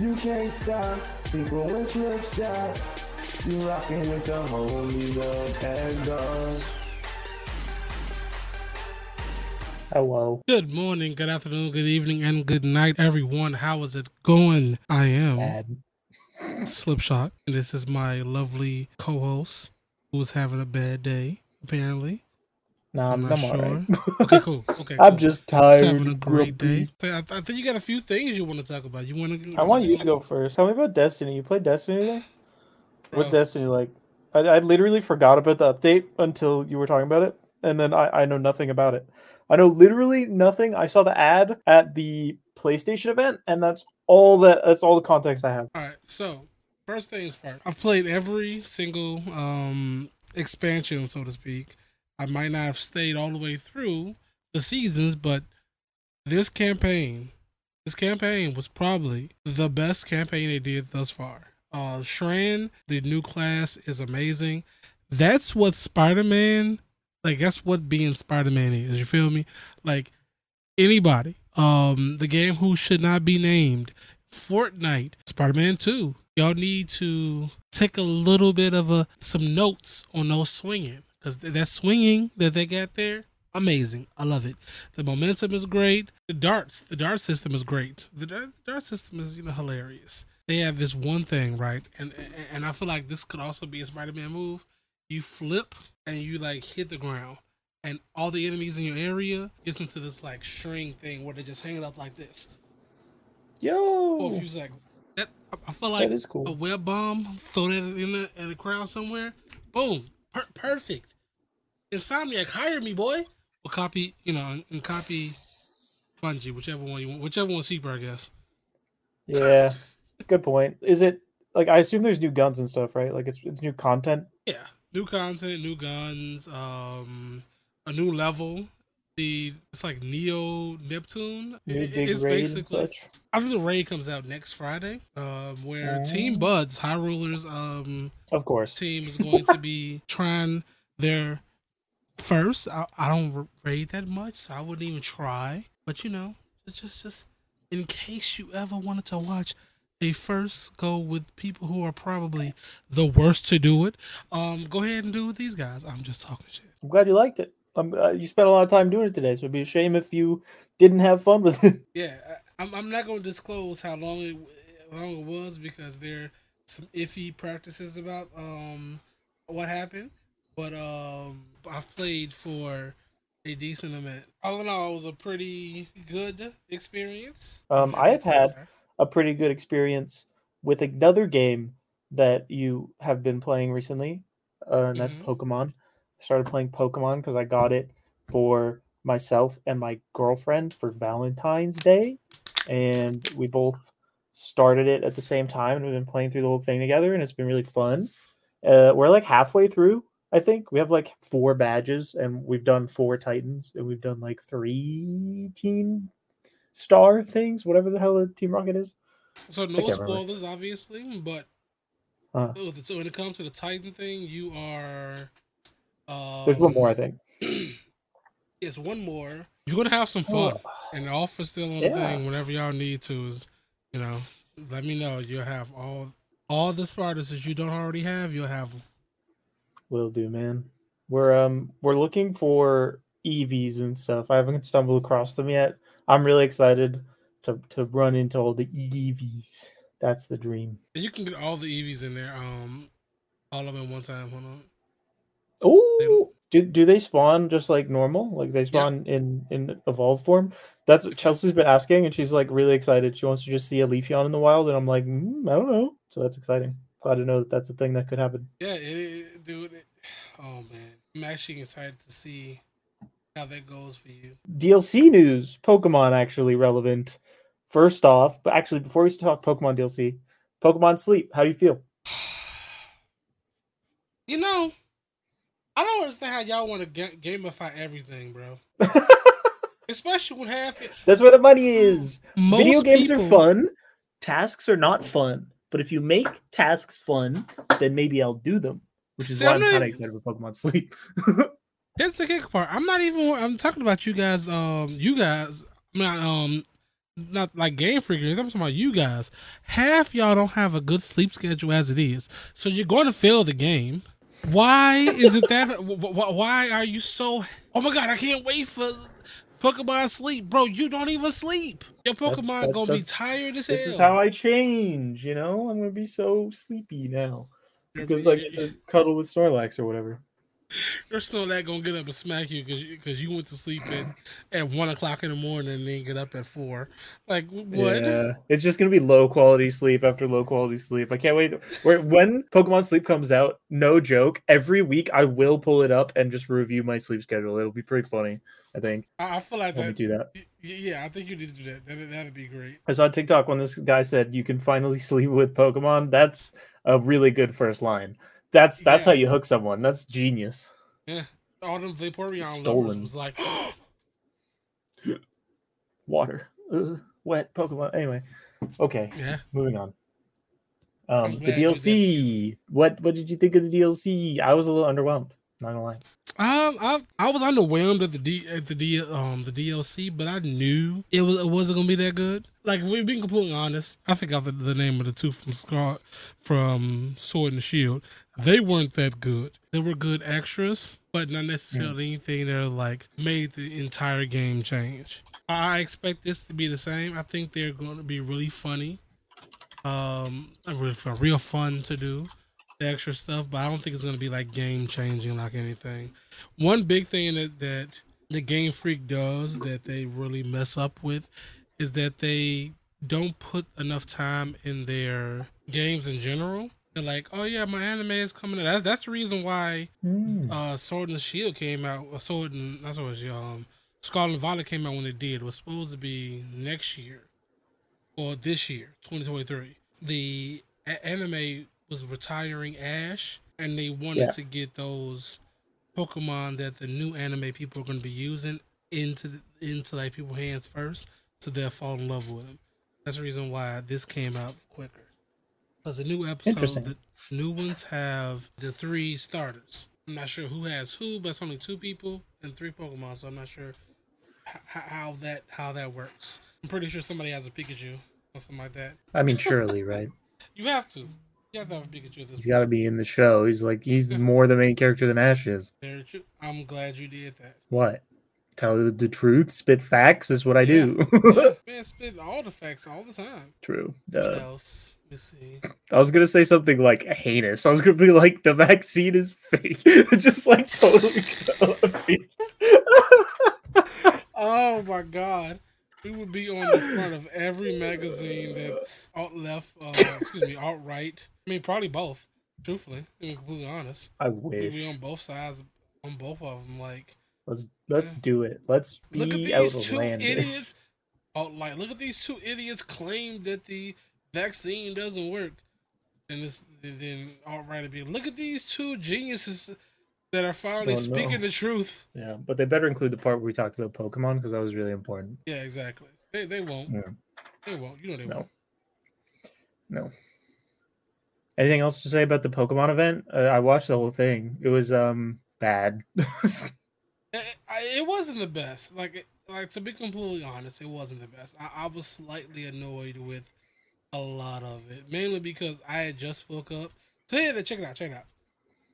You can't stop. People with Slip Shock. You rocking with the homie, the and dog. Hello. Good morning, good afternoon, good evening, and good night, everyone. How is it going? I am Bad. SlipShock, and this is my lovely co-host who is having a bad day, apparently. No, I'm, not I'm alright. Okay, cool. Okay, I'm cool. just Just tired. having a and great day. I, I think you got a few things you want to talk about. You want to? I want you to go first. Tell me about Destiny. You played Destiny today? What's Bro. Destiny like? I, I literally forgot about the update until you were talking about it, and then I, I know nothing about it. I know literally nothing. I saw the ad at the PlayStation event, and that's all that. That's all the context I have. All right, so first things first. I've played every single um expansion, so to speak. I might not have stayed all the way through the seasons, but this campaign, this campaign was probably the best campaign they did thus far. Uh Strand, the new class is amazing. That's what Spider-Man like that's what being Spider-Man is. You feel me? Like anybody. Um the game who should not be named Fortnite, Spider Man 2. Y'all need to take a little bit of a some notes on those swinging because that swinging that they got there, amazing. I love it. The momentum is great. The darts, the dart system is great. The dart, the dart system is you know hilarious. They have this one thing right, and and- I feel like this could also be a Spider Man move. You flip and you like hit the ground, and all the enemies in your area gets into this like string thing where they just hang it up like this Yo, for a few seconds. That I- feel like that is a web bomb, throw that in the in the crowd somewhere. Boom, per- perfect. Insomniac, hire me, boy. Or copy, you know, and copy Bungie, whichever one you want, whichever one's cheaper, I guess. Yeah, good point. Is it like I assume there's new guns and stuff, right? Like it's it's new content. Yeah, new content, new guns, um, a new level. The it's like Neo Neptune. It- it's basically. I think the raid comes out next Friday. Um, where Team Oh. Buds, High Rollers, um, Of course. team is going to be trying their first. I, I don't raid that much, so I wouldn't even try. But you know, it's just just in case you ever wanted to watch, they first go with people who are probably the worst to do it. Um, go ahead and do it with these guys. I'm just talking shit. I'm glad you liked it. Um, uh, you spent a lot of time doing it today, so it'd be a shame if you didn't have fun with it. Yeah, I, I'm I'm not going to disclose how long it how long it was because there are some iffy practices about um what happened. But um, I've played for a decent amount. All in all, it was a pretty good experience. Um, I have had a pretty good experience with another game that you have been playing recently, uh, and that's Mhm. Pokemon. Started playing Pokemon because I got it for myself and my girlfriend for Valentine's Day, and we both started it at the same time, and we've been playing through the whole thing together, and it's been really fun. Uh, we're like halfway through. I think we have like four badges, and we've done four Titans, and we've done like three team star things, whatever the hell a Team Rocket is. So no spoilers, obviously, but Uh, so when it comes to the Titan thing, you are. Um, there's one more, I think. yes, one more. You're gonna have some fun, and the offer's still on the Yeah. thing. Whenever y'all need to, is you know, let me know. You'll have all all the Spartans that you don't already have. You'll have them. Will do, man. We're um we're looking for Eevees and stuff. I haven't stumbled across them yet. I'm really excited to to run into all the Eevees. That's the dream. And you can get all the Eevees in there. Um, all of them one time. Hold on. Oh, do do they spawn just like normal? Like they spawn in in evolved form? That's what Chelsea's been asking, and she's like really excited. She wants to just see a Leafeon in the wild, and I'm like, mm, I don't know. So that's exciting. Glad to know that that's a thing that could happen. Yeah, it, it, dude. It, oh man, I'm actually excited to see how that goes for you. DLC news, Pokemon actually relevant. First off, but actually before we talk Pokemon DLC, Pokemon Sleep, how do you feel? You know, I don't understand how y'all want to ga- gamify everything, bro. Especially when half it- That's where the money is. most Video games are fun. Tasks are not fun. But if you make tasks fun, then maybe I'll do them. Which is See, why I'm I'm kind of excited for Pokemon Sleep. Here's the kick part. I'm not even. I'm talking about you guys. Um, you guys. I mean, um, not like Game Freak. I'm talking about you guys. Half y'all don't have a good sleep schedule as it is, so you're going to fail the game. Why is it that? Why are you so? Oh my god! I can't wait for Pokemon sleep, bro. You don't even sleep. Your Pokemon that's, that's, gonna be tired as this hell. This is how I change. You know, I'm gonna be so sleepy now because I get to cuddle with Snorlax or whatever. There's no that gonna get up and smack you because because you, went to sleep at, at one o'clock in the morning and then get up at four. Like what? Yeah, it's just gonna be low quality sleep after low quality sleep. I can't wait. When Pokemon Sleep comes out, no joke, every week I will pull it up and just review my sleep schedule. It'll be pretty funny. I think. I, I feel like Let that. do that. Yeah, I think you need to do that. that. That'd be great. I saw TikTok when this guy said you can finally sleep with Pokemon. That's a really good first line. That's that's yeah. how you hook someone. That's genius. Yeah, all them Vaporeon lovers was like water, Ugh, wet Pokemon. Anyway, okay. Yeah. Moving on. Um, the DLC. What what did you think of the DLC? I was a little underwhelmed. Not gonna lie. Um, I I was underwhelmed at the D at the D um the DLC, but I knew it was it wasn't gonna be that good. Like we've been completely honest, I forgot the, the name of the two from Scar from Sword and Shield. They weren't that good. They were good extras, but not necessarily mm. anything that like made the entire game change. I expect this to be the same. I think they're going to be really funny, um, really fun, real fun to do the extra stuff, but I don't think it's gonna be like game changing like anything. One big thing that that the Game Freak does that they really mess up with is that they don't put enough time in their games in general. They're like, oh yeah, my anime is coming. Out. That's that's the reason why mm. uh, Sword and Shield came out. Sword and that's what um Scarlet and Violet came out when it did. It was supposed to be next year or this year, 2023. The a- anime was retiring Ash, and they wanted yeah. to get those Pokemon that the new anime people are going to be using into the, into like people's hands first, so they'll fall in love with them. That's the reason why this came out quicker. Because the new episode, the new ones have the three starters. I'm not sure who has who, but it's only two people and three Pokemon, so I'm not sure h- how that how that works. I'm pretty sure somebody has a Pikachu or something like that. I mean, surely, right? You have to. Yeah, that would be good. He's got to be in the show. He's like he's more the main character than Ash is. I'm glad you did that. What? Tell the truth, spit facts is what I yeah. do. yeah, man, spit all the facts all the time. True. Duh. What else? Let's see. I was gonna say something like heinous. I was gonna be like the vaccine is fake, just like totally. Fake. Oh my god. We would be on the front of every magazine that's alt left, uh, excuse me, alt right. I mean, probably both. Truthfully, being completely honest, I wish we'd be on both sides, on both of them. Like, let's let's yeah. do it. Let's be look at these two idiots. Oh, like look at these two idiots claim that the vaccine doesn't work, and this and then alt right to be look at these two geniuses that are finally speaking no. the truth. Yeah, but they better include the part where we talked about Pokemon because that was really important. Yeah, exactly. They they won't. Yeah. They won't. You know they no. won't. No. Anything else to say about the Pokemon event? Uh, I watched the whole thing. It was um bad. it, it, wasn't the best. Like like to be completely honest, it wasn't the best. I, I was slightly annoyed with a lot of it, mainly because I had just woke up. So yeah, check it out. Check it out.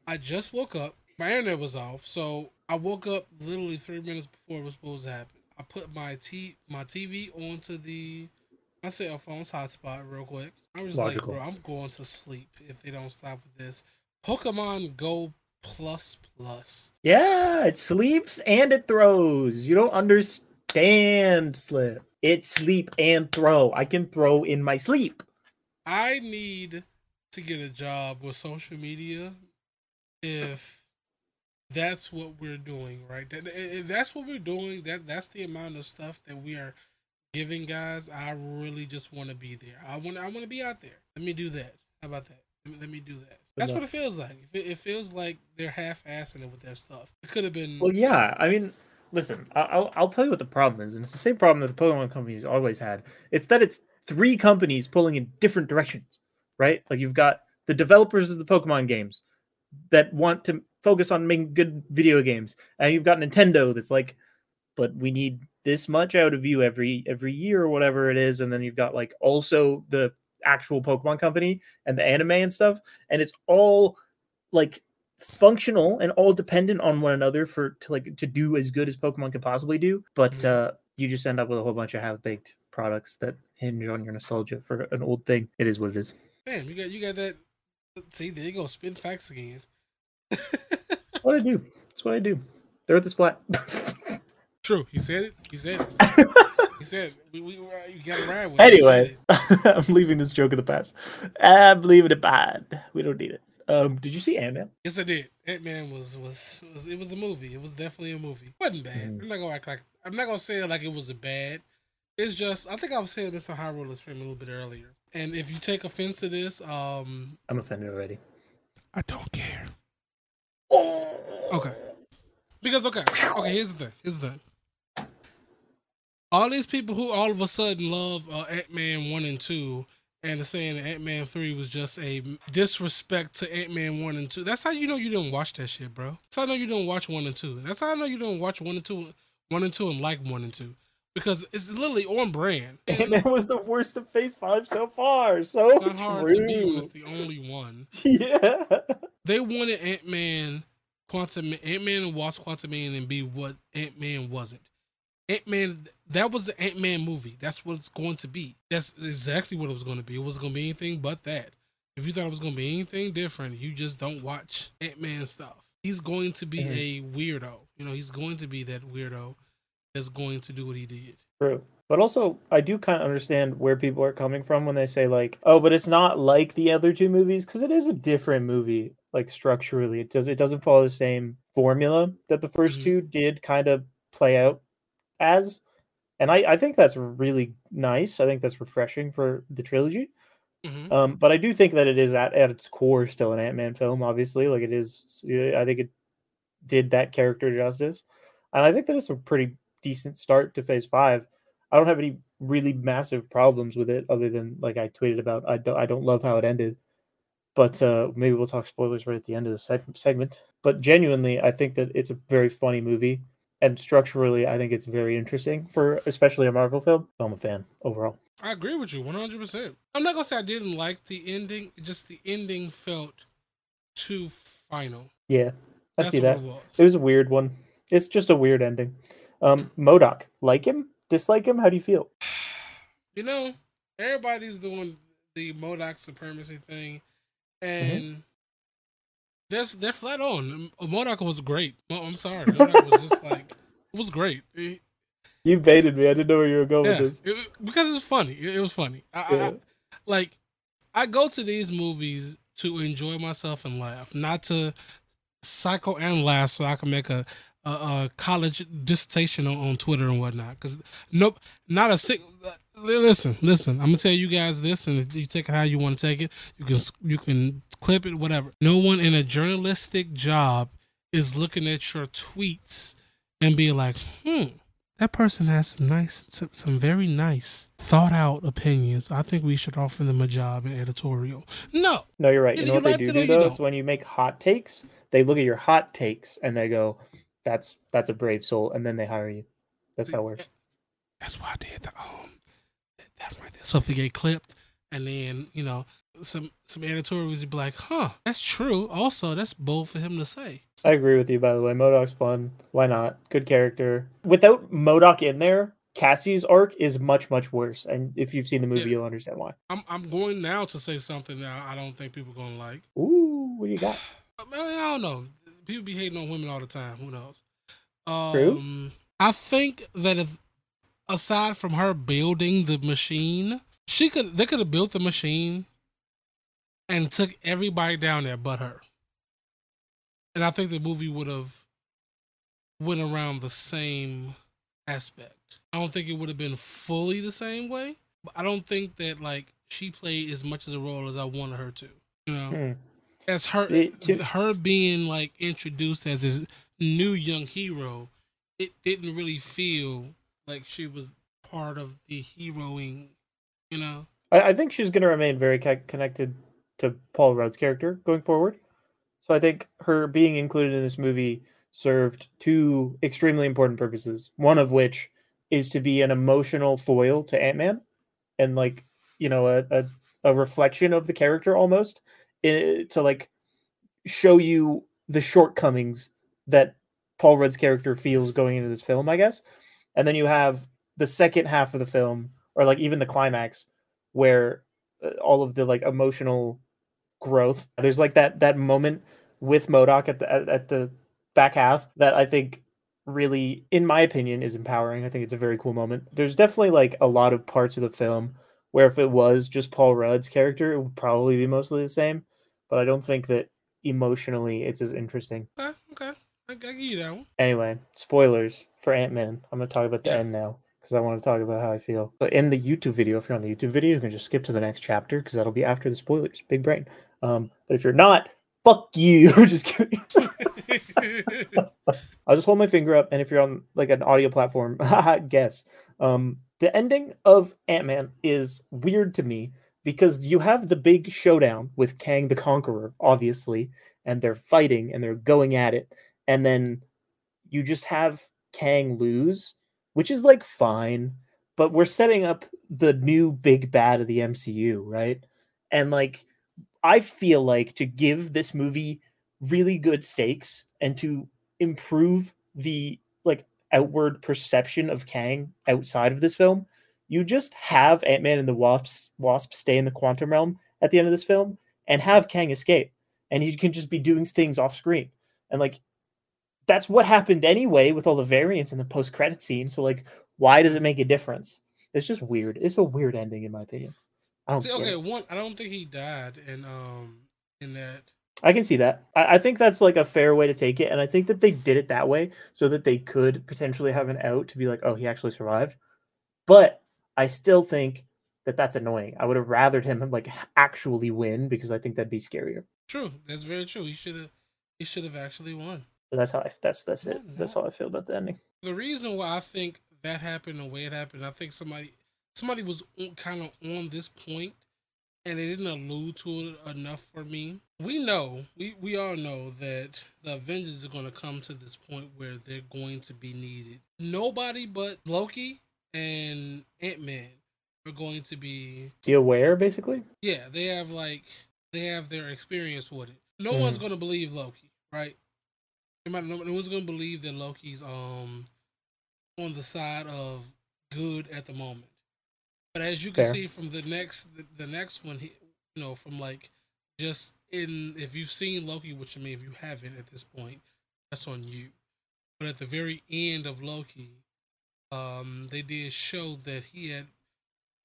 I just woke up my internet was off, so I woke up literally three minutes before it was supposed to happen. I put my t my TV onto the my cell phone's hotspot real quick. I was Logical. like, bro, I'm going to sleep if they don't stop with this. Pokemon Go Plus Plus. Yeah, it sleeps and it throws. You don't understand, Slip. It sleep and throw. I can throw in my sleep. I need to get a job with social media if that's what we're doing, right? If that's what we're doing, that's that's the amount of stuff that we are giving guys. I really just want to be there. I want I want to be out there. Let me do that. How about that? Let me, let me do that. That's what it feels like. It, it feels like they're half-assing it with their stuff. It could have been. Well, yeah. I mean, listen. I'll I'll tell you what the problem is, and it's the same problem that the Pokemon companies always had. It's that it's three companies pulling in different directions, right? Like you've got the developers of the Pokemon games that want to focus on making good video games. And you've got Nintendo that's like, but we need this much out of you every every year or whatever it is, and then you've got like also the actual Pokemon company and the anime and stuff, and it's all like functional and all dependent on one another for to like to do as good as Pokemon could possibly do. But Mhm. uh you just end up with a whole bunch of half baked products that hinge on your nostalgia for an old thing. It is what it is. Damn, you got you got that. See, there you go, spin facts again. What I do. That's what I do. They're at this flat. True, he said it. He said it. He said it. we, we uh, you got to ride with. it. Anyway. I'm leaving this joke in the past. I'm leaving it behind. We don't need it. Um, did you see Ant Man? yes, I did. Ant Man was, was was it was a movie. It was definitely a movie. It wasn't bad. Mm. I'm not gonna act like I'm not gonna say it like it was a bad. It's just I think I was saying this on High Roller Stream a little bit earlier. And if you take offense to this, um, I'm offended already. I don't care. Oh. Okay. Because okay, okay. Here's the thing. Here's the thing. All these people who all of a sudden love uh, Ant Man one and two, and saying Ant Man three was just a disrespect to Ant Man one and two. That's how you know you didn't watch that shit, bro. That's how I know you didn't watch one and two. That's how I know you didn't watch one and two, one and two, and like one and two, because it's literally on brand. And Ant Man was the worst of Phase Five so far. So it's not hard to be when it's the only one. Yeah. they wanted Ant Man, Quantum Ant Man and Wasp Quantum Man and be what Ant Man wasn't. Ant Man, that was the Ant Man movie. That's what it's going to be. That's exactly what it was going to be. It wasn't going to be anything but that. If you thought it was going to be anything different, you just don't watch Ant Man stuff. He's going to be Mhm. a weirdo. You know, he's going to be that weirdo that's going to do what he did. True. But also, I do kind of understand where people are coming from when they say like, "Oh, but it's not like the other two movies," because it is a different movie, like structurally. It does it doesn't follow the same formula that the 1st Mhm. two did kind of play out as, and I I think that's really nice. I think that's refreshing for the trilogy. hmm Um, but I do think that it is at, at its core still an Ant Man film. Obviously, like it is. I think it did that character justice, and I think that it's a pretty decent start to Phase Five. I don't have any really massive problems with it, other than like I tweeted about. I don't. I don't love how it ended, but uh, maybe we'll talk spoilers right at the end of the segment. But genuinely, I think that it's a very funny movie, and structurally, I think it's very interesting for especially a Marvel film. I'm a fan overall. I agree with you 100%. I'm not going to say I didn't like the ending, just the ending felt too final. Yeah, I That's see that. it was. It was a weird one. It's just a weird ending. Um, MODOK, like him? Dislike him? How do you feel? You know, everybody's doing the MODOK supremacy thing, and they're they're flat on. Um, MODOK was great. Mo- I'm sorry, MODOK was just like it was great. It- You baited me. I didn't know where you were going yeah, with this. it- because it's funny. It, it was funny. I, I- Yeah. I, like I go to these movies to enjoy myself and laugh, not to psychoanalyze so I can make a a, a college dissertation on, on Twitter and whatnot. Because nope, not a sick. Listen, listen. I'm gonna tell you guys this, and you take it how you want to take it. You can you can clip it, whatever. No one in a journalistic job is looking at your tweets and be like, hmm, that person has some nice, some, some very nice, thought out opinions. I think we should offer them a job in editorial. No, No, you're right. You Either know you what they do do though? It's when you make hot takes. They look at your hot takes and they go, "That's that's a brave soul," and then they hire you. That's how it works. that's why I did the um that, that right there. So if it get clipped, and then you know some some editorials would be like, huh, that's true. Also, that's bold for him to say. I agree with you. By the way, MODOK's fun. Why not? Good character. Without MODOK in there, Cassie's arc is much much worse. And if you've seen the movie, Yeah. you'll understand why. I'm I'm going now to say something that I don't think people are gonna like. Ooh, what do you got? I, mean, I don't know. People be hating on women all the time. Who knows? True. Um, I think that if aside from her building the machine, she could they could have built the machine and took everybody down there but her. And I think the movie would have went around the same aspect. I don't think it would have been fully the same way, but I don't think that like she played as much as a role as I wanted her to. You know, Hmm. As her It- to- her being like introduced as this new young hero, it didn't really feel like she was part of the heroing. You know, I, I think she's going to remain very co- connected to Paul Rudd's character going forward. So I think her being included in this movie served two extremely important purposes. One of which is to be an emotional foil to Ant Man, and like you know a, a a reflection of the character almost to like show you the shortcomings that Paul Rudd's character feels going into this film, I guess. And then you have the second half of the film, or like even the climax, where uh, all of the like emotional growth. There's like that that moment with MODOK at the at, at the back half that I think really, in my opinion, is empowering. I think it's a very cool moment. There's definitely like a lot of parts of the film where if it was just Paul Rudd's character, it would probably be mostly the same. But I don't think that emotionally it's as interesting. Okay, okay. I, I give you that one. Anyway, spoilers for Ant Man. I'm gonna talk about the Yeah. end now because I want to talk about how I feel. But in the YouTube video, if you're on the YouTube video, you can just skip to the next chapter because that'll be after the spoilers. Big brain. Um, but if you're not, fuck you. just kidding. I'll just hold my finger up, and if you're on like an audio platform, guess. Um, the ending of Ant Man is weird to me because you have the big showdown with Kang the Conqueror, obviously, and they're fighting and they're going at it, and then you just have Kang lose, which is like fine, but we're setting up the new big bad of the MCU, right? And like, I feel like to give this movie really good stakes and to improve the like outward perception of Kang outside of this film, you just have Ant Man and the Wasp Wasp stay in the quantum realm at the end of this film and have Kang escape, and he can just be doing things off screen, and like that's what happened anyway with all the variants in the post credit scene. So like, why does it make a difference? It's just weird. It's a weird ending in my opinion. I don't. See, okay, it. one. I don't think he died in um in that. I can see that. I, I think that's like a fair way to take it, and I think that they did it that way so that they could potentially have an out to be like, oh, he actually survived. But I still think that that's annoying. I would have rathered him like actually win because I think that'd be scarier. True, that's very true. He should have. He should have actually won. But that's how I. That's that's it. Yeah, That's how I feel about the ending. The reason why I think that happened the way it happened, I think somebody somebody was kind of on this point, and they didn't allude to it enough for me. We know, we we all know that the Avengers are going to come to this point where they're going to be needed. Nobody but Loki and Ant Man are going to be Be aware, basically. yeah, they have like they have their experience with it. No one's Mhm. gonna believe Loki, right? No no one's gonna believe that Loki's um on the side of good at the moment. But as you can Fair. see from the next the, next one, he, you know, from like just in if you've seen Loki, which I mean, if you haven't at this point, that's on you. But at the very end of Loki, um, they did show that he had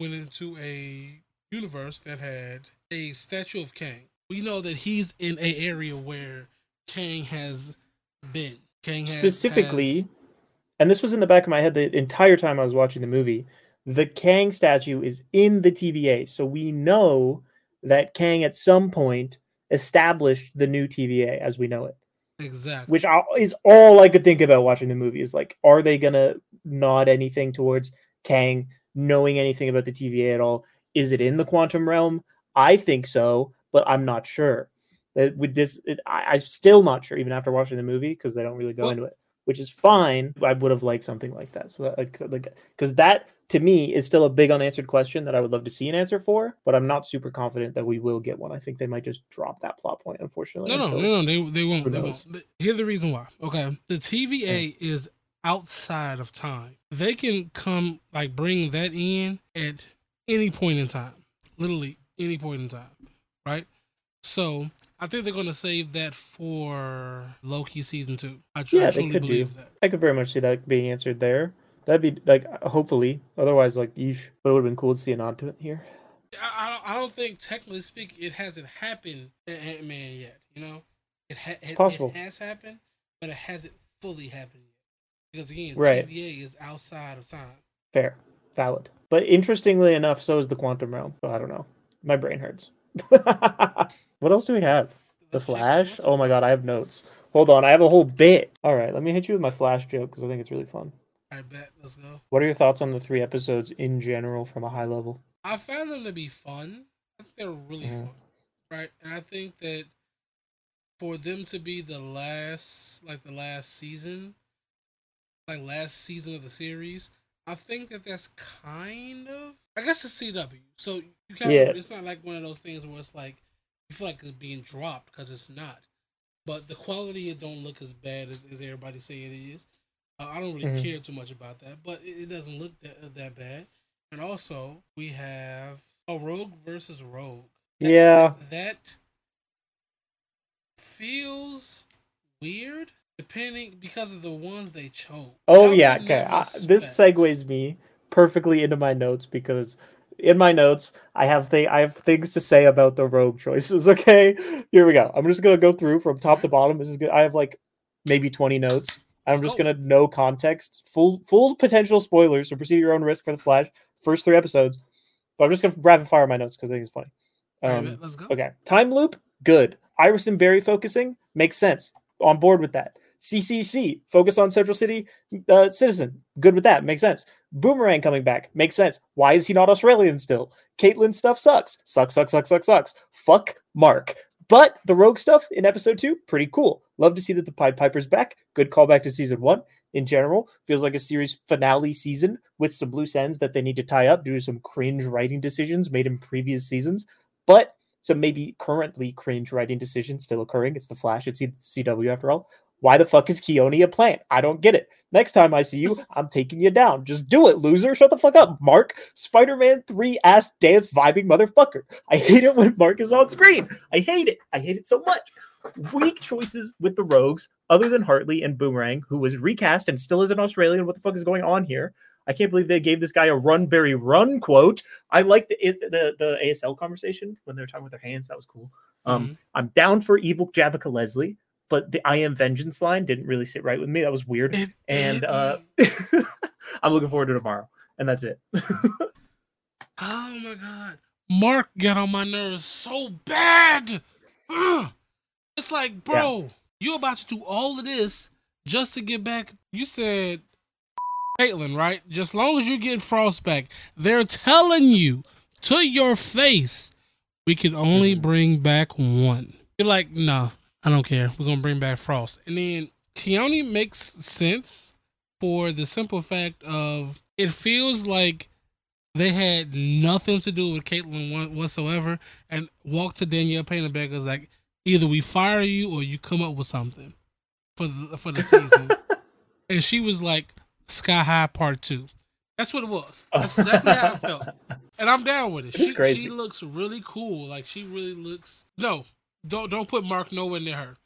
went into a universe that had a statue of Kang. We know that he's in a area where Kang has been. Kang has, Specifically, has- and this was in the back of my head the entire time I was watching the movie. The Kang statue is in the TVA, so we know that Kang at some point established the new TVA as we know it. exactly. which is all I could think about watching the movie. Is like, are they gonna nod anything towards Kang knowing anything about the TVA at all? Is it in the quantum realm? I think so, but I'm not sure. With this, it, I, I'm still not sure, even after watching the movie, because they don't really go Well- into it, which is fine. I would have liked something like that. So that, like, like, because that to me is still a big unanswered question that I would love to see an answer for, but I'm not super confident that we will get one. I think they might just drop that plot point, unfortunately. No, no, no, no, they they won't. They won't. Here's the reason why. Okay, the TVA is outside of time. They can come like bring that in at any point in time, literally any point in time, right? So I think they're gonna save that for Loki season two. I, tr- I Yeah, they truly could do. that. I could very much see that being answered there. That'd be like hopefully. Otherwise, like yeesh. But it would have been cool to see a nod to it here. I, I don't. I don't think technically speaking, it hasn't happened in Ant Man yet. You know, it, ha- It's it- possible. It has happened, but it hasn't fully happened yet. Because again, Right. TVA is outside of time. Fair, valid. But interestingly enough, so is the quantum realm. So I don't know. My brain hurts. what else do we have? The Flash. Oh my god, I have notes. Hold on, I have a whole bit. All right, let me hit you with my Flash joke because I think it's really fun. I bet. Let's go. What are your thoughts on the three episodes in general from a high level? I found them to be fun. I think they're really Mhm. fun, right? And I think that for them to be the last, like the last season, like last season of the series, I think that that's kind of, I guess it's CW. So you kind Yeah. of, it's not like one of those things where it's like you feel like it's being dropped because it's not. But the quality it don't look as bad as, as everybody say it is. Uh, I don't really Mhm. care too much about that, but it, it doesn't look that that bad. And also we have a Rogue versus Rogue. Yeah. That feels weird depending because of the ones they chose. Oh yeah, okay. I, this segues me perfectly into my notes because in my notes I have th- I have things to say about the rogue choices. Okay, here we go. I'm just gonna go through from top to bottom. This is good. I have like maybe 20 notes. I'm Let's just go. gonna no context, full full potential spoilers. So proceed at your own risk for the Flash first three episodes. But I'm just gonna rapid fire my notes because I think it's funny. Um, right, let's go. Okay. Time loop, good. Iris and Barry focusing makes sense. On board with that. CCC, focus on Central City uh, citizen. Good with that. Makes sense. Boomerang coming back. Makes sense. Why is he not Australian still? Caitlin stuff sucks. Sucks, sucks, sucks, sucks, sucks. Fuck Mark. But the rogue stuff in episode two, pretty cool. Love to see that the Pied Piper's back. Good callback to season one in general. Feels like a series finale season with some loose ends that they need to tie up due to some cringe writing decisions made in previous seasons. But some maybe currently cringe writing decisions still occurring. It's the Flash. It's CW after all. Why the fuck is Khione a plant? I don't get it. Next time I see you, I'm taking you down. Just do it, loser. Shut the fuck up, Mark. Spider Man 3 ass dance vibing motherfucker. I hate it when Mark is on screen. I hate it. I hate it so much. Weak choices with the rogues, other than Hartley and Boomerang, who was recast and still is an Australian. What the fuck is going on here? I can't believe they gave this guy a run, Barry, run quote. I like the, the the ASL conversation when they were talking with their hands. That was cool. Um, Mhm. I'm down for evil Javicia Leslie, but the I am vengeance line didn't really sit right with me. That was weird. It- and it- uh, I'm looking forward to tomorrow. And that's it. oh my god, Mark got on my nerves so bad. Ugh. It's like, bro, you about to do all of this just to get back. You said Caitlin, right? Just long as you get Frost back, they're telling you to your face, we can only Mhm. bring back one. You're like, no, I don't care. We're gonna bring back Frost, and then Khione makes sense for the simple fact of it feels like they had nothing to do with Caitlin whatsoever, and walked to Danielle Panabaker was like, either we fire you or you come up with something for the for the season. and she was like, Sky High Part Two. That's what it was. That's exactly how I felt, and I'm down with it. She, crazy. she looks really cool. Like she really looks. No, don't don't put Mark nowhere near her.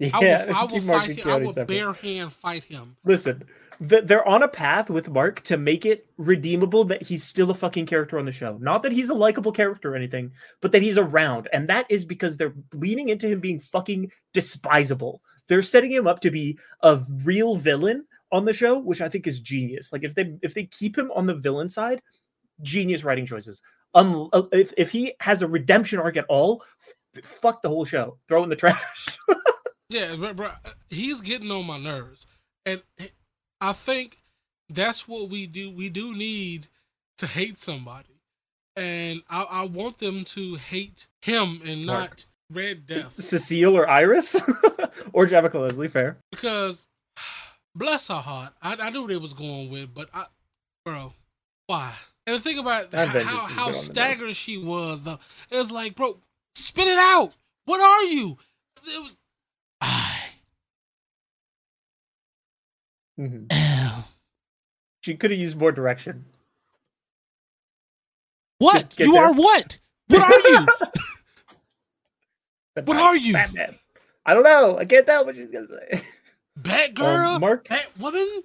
I yeah, will, I will keep Mark fight him. I will separate. bare hand fight him. Listen, they're on a path with Mark to make it redeemable that he's still a fucking character on the show. Not that he's a likable character or anything, but that he's around. And that is because they're leaning into him being fucking despisable. They're setting him up to be a real villain on the show, which I think is genius. Like if they if they keep him on the villain side, genius writing choices. Um, uh, if if he has a redemption arc at all, fuck the whole show. Throw in the trash. Yeah, bro, bro, he's getting on my nerves, and I think that's what we do. We do need to hate somebody, and I, I want them to hate him and not Red Death Cecile or Iris or Javicia Leslie, fair. because bless her heart, I, I knew they was going with, but I, bro, why? And the thing about how how, is how good on the nose. staggered she was, though, it was like, bro, spit it out. What are you? Was, I Mhm. am. She could have used more direction. What? get you there. are what? What are you? What are you? Batman. I don't know. I can't tell what she's gonna say. Batgirl? Um, Mark Batwoman?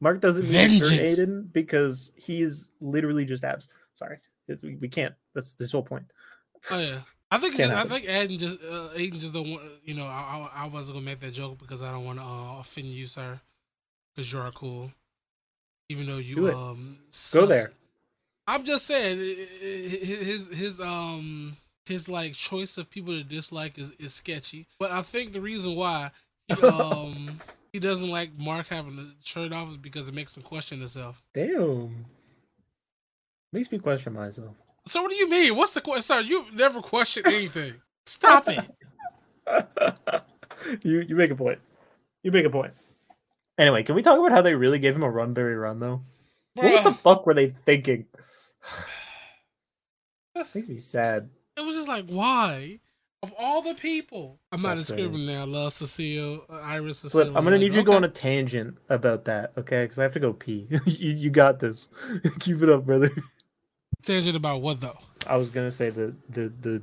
Mark doesn't to. Aiden because he's literally just abs. Sorry, we, we can't. That's this whole point. Oh yeah. I think Can't I think Aiden just uh, Aiden just don't want you know I, I I wasn't gonna make that joke because I don't want to uh, offend you, sir, because you're cool. Even though you um Go there. I'm just saying his his um his like choice of people to dislike is, is sketchy. But I think the reason why he um he doesn't like Mark having the shirt off is because it makes him question himself. Damn. Makes me question myself. So what do you mean? What's the question? Sir, you've never questioned anything. Stop it. you you make a point. You make a point. Anyway, can we talk about how they really gave him a run, Barry run though? What the fuck were they thinking? that's- Makes me sad. it was just like, why? Of all the people, I'm not discriminating. I love Cecile, uh, Iris, Cecile. I'm gonna like, need you to go on a tangent about that, okay? Because I have to go pee. you, you got this. Keep it up, brother. Tangent about what though? I was gonna say the the the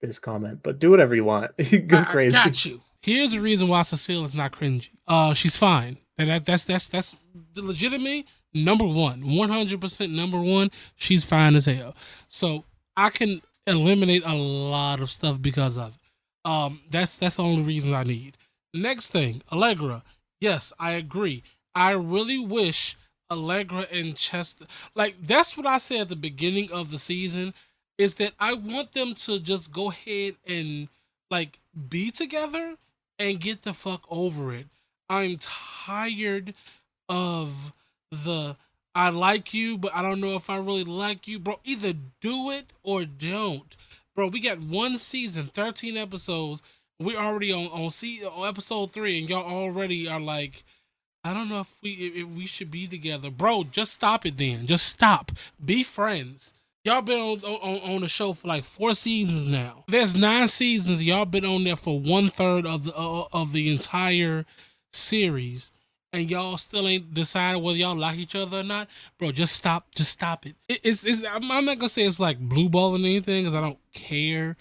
this comment, but do whatever you want. go I- I crazy. got you. Here's the reason why Cecile is not cringy. Uh, she's fine, and that, that's that's that's legitimately number one, one hundred percent number one. She's fine as hell. So I can eliminate a lot of stuff because of it. Um, that's that's the only reasons I need. Next thing, Allegra. Yes, I agree. I really wish Allegra and Chester, like that's what I said at the beginning of the season, is that I want them to just go ahead and like be together and get the fuck over it. I'm tired of the I like you, but I don't know if I really like you, bro. Either do it or don't, bro. We got one season, thirteen episodes. We already on on, see, on episode three, and y'all already are like, I don't know if we if we should be together, bro. Just stop it, then. Just stop. Be friends. Y'all been on, on on the show for like four seasons now. There's nine seasons. Y'all been on there for one third of the uh, of the entire series, and y'all still ain't decided whether y'all like each other or not. Bro, just stop. Just stop it. it it's, it's I'm, I'm not gonna say it's like blue balling anything because I don't care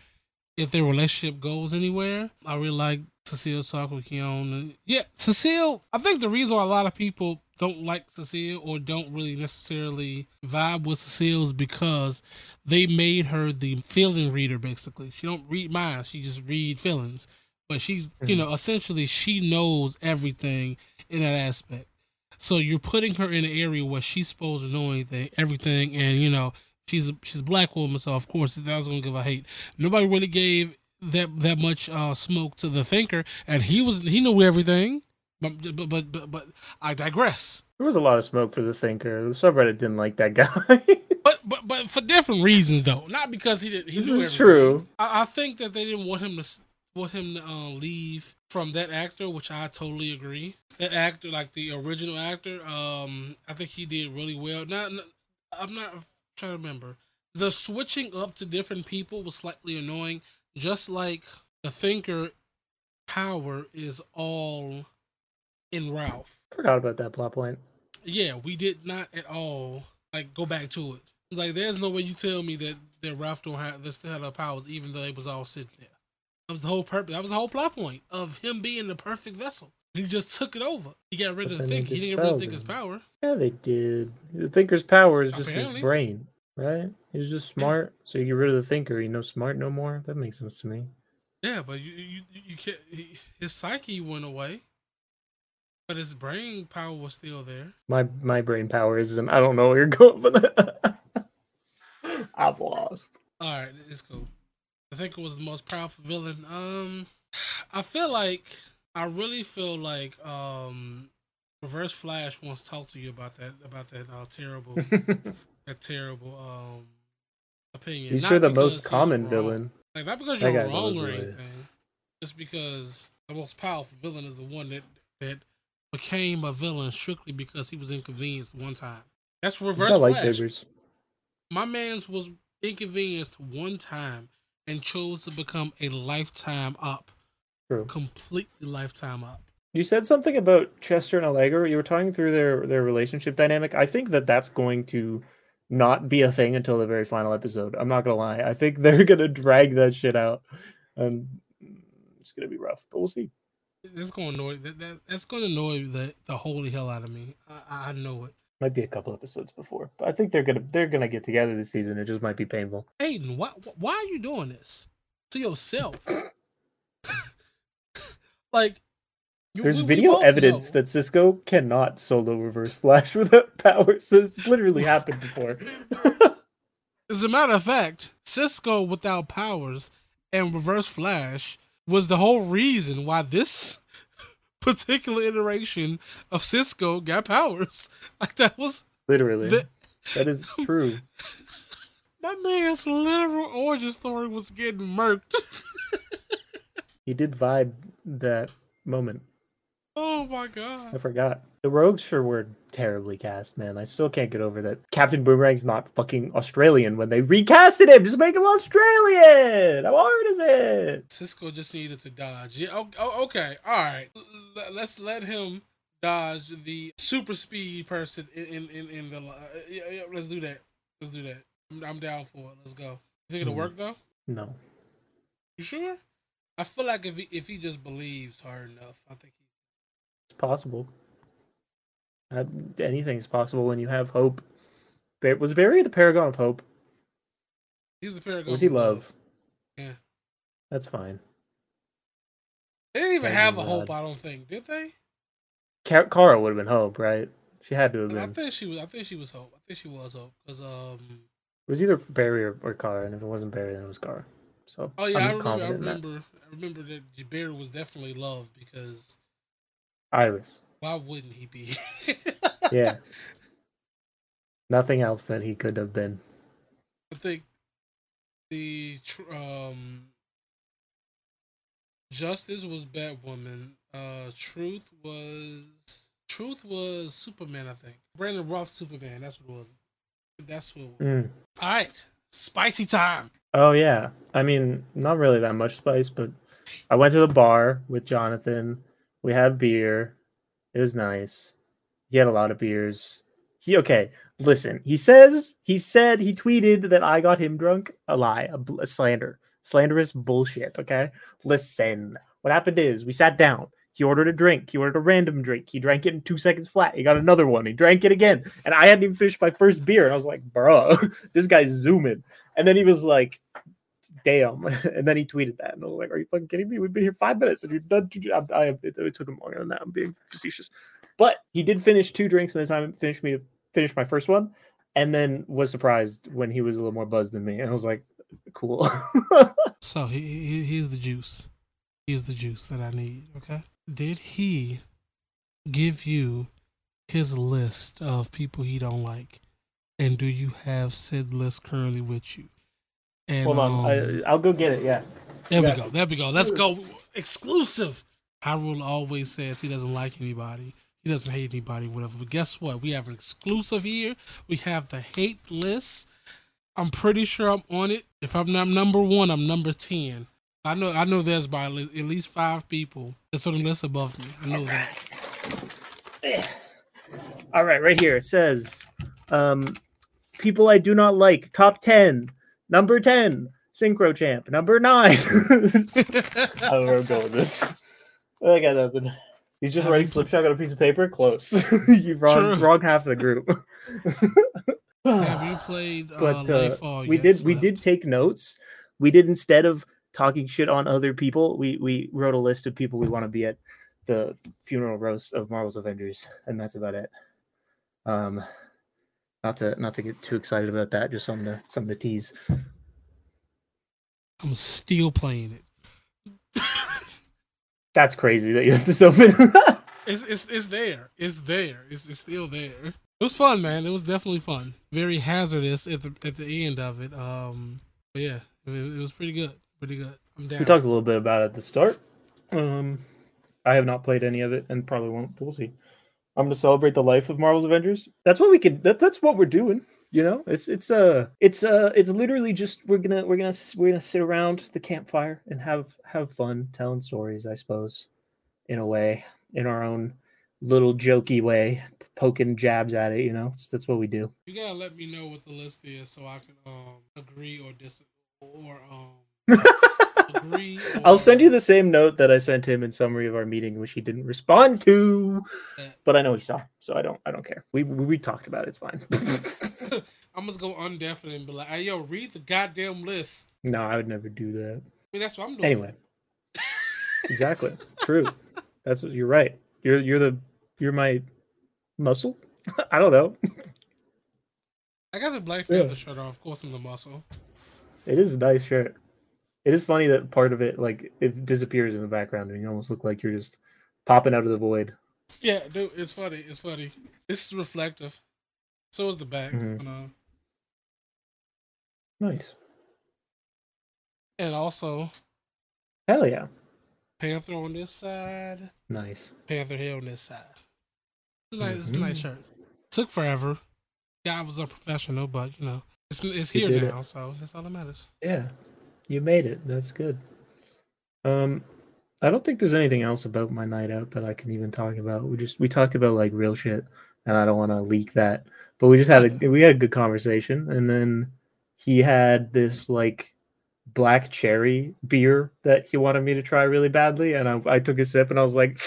if their relationship goes anywhere. I really like Cecile talk with Khione. Yeah, Cecile. I think the reason why a lot of people don't like Cecile or don't really necessarily vibe with Cecile is because they made her the feeling reader. Basically, she don't read minds; she just read feelings. But she's, you mm-hmm. know, essentially she knows everything in that aspect. So you're putting her in an area where she's supposed to know anything, everything, and you know she's a she's a black woman, so of course that was gonna give a hate. Nobody really gave that that much uh, smoke to the thinker, and he was he knew everything. But but but but, but I digress. There was a lot of smoke for the thinker. The subreddit didn't like that guy. But but but for different reasons though, not because he did. He this knew is everything. true. I, I think that they didn't want him to want him to uh, leave from that actor, which I totally agree. That actor, like the original actor, um, I think he did really well. Not, not I'm not trying to remember. The switching up to different people was slightly annoying. Just like the thinker power is all in Ralph. Forgot about that plot point. Yeah, we did not at all like go back to it. Like, there's no way you tell me that that Ralph don't have this had the powers, even though it was all sitting there. That was the whole purpose. That was the whole plot point of him being the perfect vessel. He just took it over. He got rid But of the thinker. He didn't get rid of the thinker's power. Yeah, they did. The thinker's power is just Apparently. his brain, right? He's just smart. So you get rid of the thinker, you know, smart no more. That makes sense to me. Yeah, but you you you can't. He, his psyche went away, but his brain power was still there. My my brain power isn't. I don't know where you're going that. I've lost. All right, it's cool. I think it was the most powerful villain. Um, I feel like I really feel like um, Reverse Flash wants to talk to you about that about that uh, terrible that terrible um opinion. He's Not sure the most common villain. Like not because you're wrong or anything, just because the most powerful villain is the one that that became a villain strictly because he was inconvenienced one time. That's Reverse Flash lightsabers. my man's was inconvenienced one time and chose to become a lifetime up True. completely lifetime up You said something about Chester and Allegra. You were talking through their their relationship dynamic. I think that that's going to not be a thing until the very final episode. I'm not gonna lie. I think they're gonna drag that shit out, and it's gonna be rough. But we'll see. that's to annoy that, that that's to annoy the, the holy hell out of me I, I know it Might be a couple episodes before, but I think they're gonna they're gonna get together this season. It just might be painful. aiden why, why are you doing this to yourself like There's we- we video both evidence know. that Cisco cannot solo reverse flash without powers. This literally happened before. As a matter of fact, Cisco without powers and Reverse Flash was the whole reason why this particular iteration of Cisco got powers. Like that was literally, the, that is true. my man's literal origin story was getting murked. He did vibe that moment. Oh my god. I forgot. The rogues sure were terribly cast, man. I still can't get over that. Captain Boomerang's not fucking Australian when they recasted him. Just make him Australian. How hard is it? Cisco just needed to dodge. Yeah. Oh, okay. All right. Let's let him dodge the super speed person in in in, the. Uh, yeah, yeah, let's do that. Let's do that. I'm, I'm down for it. Let's go. You think it'll Hmm. work though? No. You sure? I feel like if he if he just believes hard enough, I think he. It's possible. Uh, anything's possible when you have hope. Was Barry the paragon of hope? He's the paragon. Or was he love? Yeah. That's fine. They didn't even Thank have a hope. I don't think. Did they? Ka- Kara would have been hope, right? She had to have been. I think she was. I think she was hope. I think she was hope because um. It was either Barry or, or Kara, and if it wasn't Barry, then it was Kara. So Oh yeah, I'm i remember. I remember. I remember that Barry was definitely love because Iris. why wouldn't he be? Yeah. Nothing else that he could have been. I think the tr- um Justice was Batwoman. Uh, Truth was Truth was Superman. I think Brandon Routh Superman. That's what it was. That's what. Mm. All right, spicy time. Oh yeah. I mean, not really that much spice, but I went to the bar with Jonathan. We had beer. It was nice. He had a lot of beers. He okay. Listen, he says he said he tweeted that I got him drunk. A lie, a, a slander, slanderous bullshit. Okay, listen. What happened is we sat down. He ordered a drink. He ordered a random drink. He drank it in two seconds flat. He got another one. He drank it again, and I hadn't even finished my first beer. And I was like, "Bro, this guy's zooming." And then he was like, "Damn!" And then he tweeted that, and I was like, "Are you fucking kidding me? We've been here five minutes, and you're done." I, I, it, it took him longer than that. I'm being facetious, but he did finish two drinks in the time it finished me to finish my first one, and then was surprised when he was a little more buzzed than me, and I was like, "Cool." So he, he he's the juice. He's the juice that I need. Okay. Did he give you his list of people he don't like, and do you have said list currently with you? And Hold on, um, I, I'll go get it. Yeah. there yeah. we go. There we go. Let's go. Exclusive. Hyrule always says he doesn't like anybody. He doesn't hate anybody, whatever. But guess what? We have an exclusive here. We have the hate list. I'm pretty sure I'm on it. If I'm not number one, I'm number ten. I know. I know. There's by at least five people that's on the list above me. I know that. All right, right here it says, um, people I do not like. Top ten. Number ten, Syncro Champ. Number nine. I don't know where I'm going with this. I got nothing. He's just writing you- SlipShock on a piece of paper. Close. you wrong, True. wrong half of the group. have you played uh, but uh, Lightfall we yet, did we Slip? did take notes. We did instead of talking shit on other people, we we wrote a list of people we want to be at the funeral roast of Marvel's Avengers, and that's about it. Um, not to not to get too excited about that, just something to something to tease. I'm still playing it. That's crazy that you have this open. It's it's it's there. It's there. It's it's still there. It was fun, man. It was definitely fun. Very hazardous at the at the end of it. Um, but yeah, it, it was pretty good. Pretty good. I'm down. we talked a little bit about it at the start. Um, I have not played any of it, and probably won't. But we'll see. I'm going to celebrate the life of Marvel's Avengers. That's what we can. That, that's what we're doing. You know, it's it's uh it's uh it's literally just we're gonna we're gonna we're gonna sit around the campfire and have have fun telling stories. I suppose, in a way, in our own little jokey way, poking jabs at it. You know, It's- that's what we do. You gotta let me know what the list is so I can um agree or disagree or um agree. I'll send you the same note that I sent him in summary of our meeting, which he didn't respond to. But I know he saw, so I don't. I don't care. We we, we talked about it. It's fine. I'm just go undefinite and be like, "Hey, yo, read the goddamn list." no, I would never do that. I mean, that's what I'm doing. Anyway, exactly. True. That's what you're right. You're you're the you're my muscle. I don't know. I got the Black Yeah. Panther shirt on. Of course, I'm the muscle. It is a nice shirt. It is funny that part of it like it disappears in the background and you almost look like you're just popping out of the void. Yeah, dude, it's funny. It's funny. This is reflective. So is the back. Mhm. you know. Nice. And also, Hell yeah. Panther on this side, Nice. Panther here on this side. It's a nice, it's a nice Mhm. shirt. Took forever. Guy was unprofessional, but you know, it's it's here it. now, so that's all that matters. Yeah, you made it. That's good. Um, I don't think there's anything else about my night out that I can even talk about. We just we talked about like real shit, and I don't want to leak that. But we just had a we had a good conversation, and then he had this like black cherry beer that he wanted me to try really badly, and I, I took a sip, and I was like.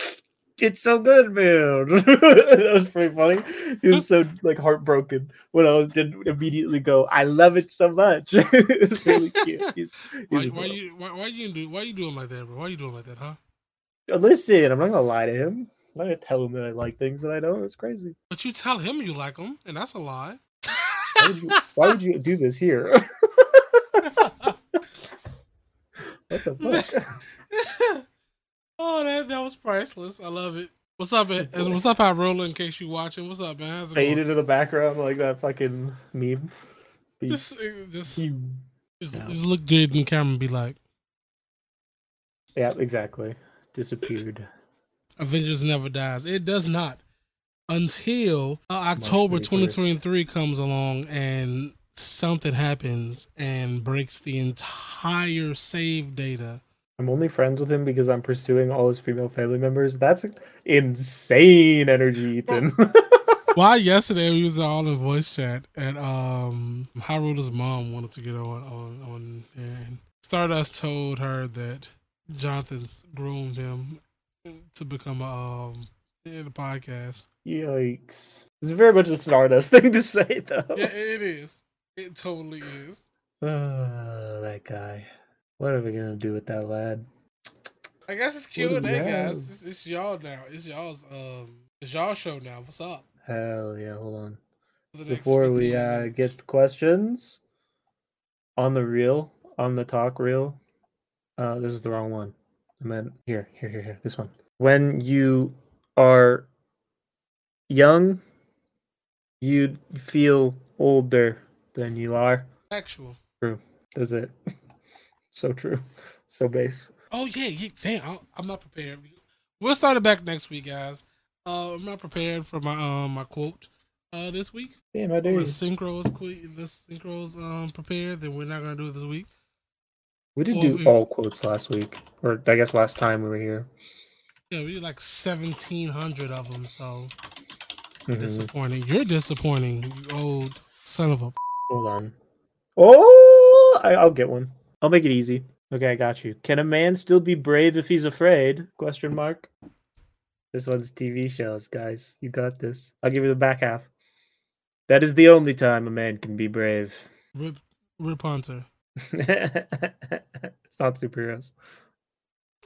It's so good, man. that was pretty funny. He was so like heartbroken when I was didn't immediately go. I love it so much. it's really cute. He's, Why, he's why you why, why you do why you doing like that, bro? Why are you doing like that, huh? Uh, listen, I'm not gonna lie to him. I'm not gonna tell him that I like things that I don't. It's crazy. But you tell him you like them, and that's a lie. Why would you, why would you do this here? what the fuck? Oh, that that was priceless. I love it. What's up, man? What's up, High Roller? In case you watching, what's up, man? How's it Fade going? into the background like that fucking meme. Peace. Just, uh, just, just, No. just look good in camera and be like, Yeah, exactly. Disappeared. Avengers never dies. It does not until uh, October 31st. 2023 comes along and something happens and breaks the entire save data. I'm only friends with him because I'm pursuing all his female family members. That's insane energy, Ethan. Why yesterday we was all in voice chat and um Haru's mom wanted to get on on on and Stardust told her that Jonathan's groomed him to become a um in the podcast. Yikes. It's very much a Stardust thing to say, though. Yeah, it is. It totally is. Ah, that guy. What are we gonna do with that lad? I guess it's Q and A, guys. It's, it's y'all now. It's y'all's um, it's y'all show now. What's up? Hell yeah, hold on. For the next Before we uh, get the questions on the reel, on the talk reel, uh, this is the wrong one. I meant here, here, here, here. This one. When you are young, you feel older than you are. actual. True. That's it. so true. So base. Oh yeah, yeah. Damn, I'm not prepared. We'll start it back next week, guys. Uh, I'm not prepared for my um my quote uh this week. Damn, I The do. Syncros quit. The Syncros um prepared. Then we're not gonna do it this week. We did Well, do we- all quotes last week, or I guess last time we were here. Yeah, we did like 1,700 of them. So Mhm. disappointing. You're disappointing, you old son of a. Hold on. Oh, I, I'll get one. I'll make it easy. Okay, I got you. Can a man still be brave if he's afraid? Question mark. This one's TV shows, guys. You got this. I'll give you the back half. That is the only time a man can be brave. Rip, Rip Hunter. it's not superheroes.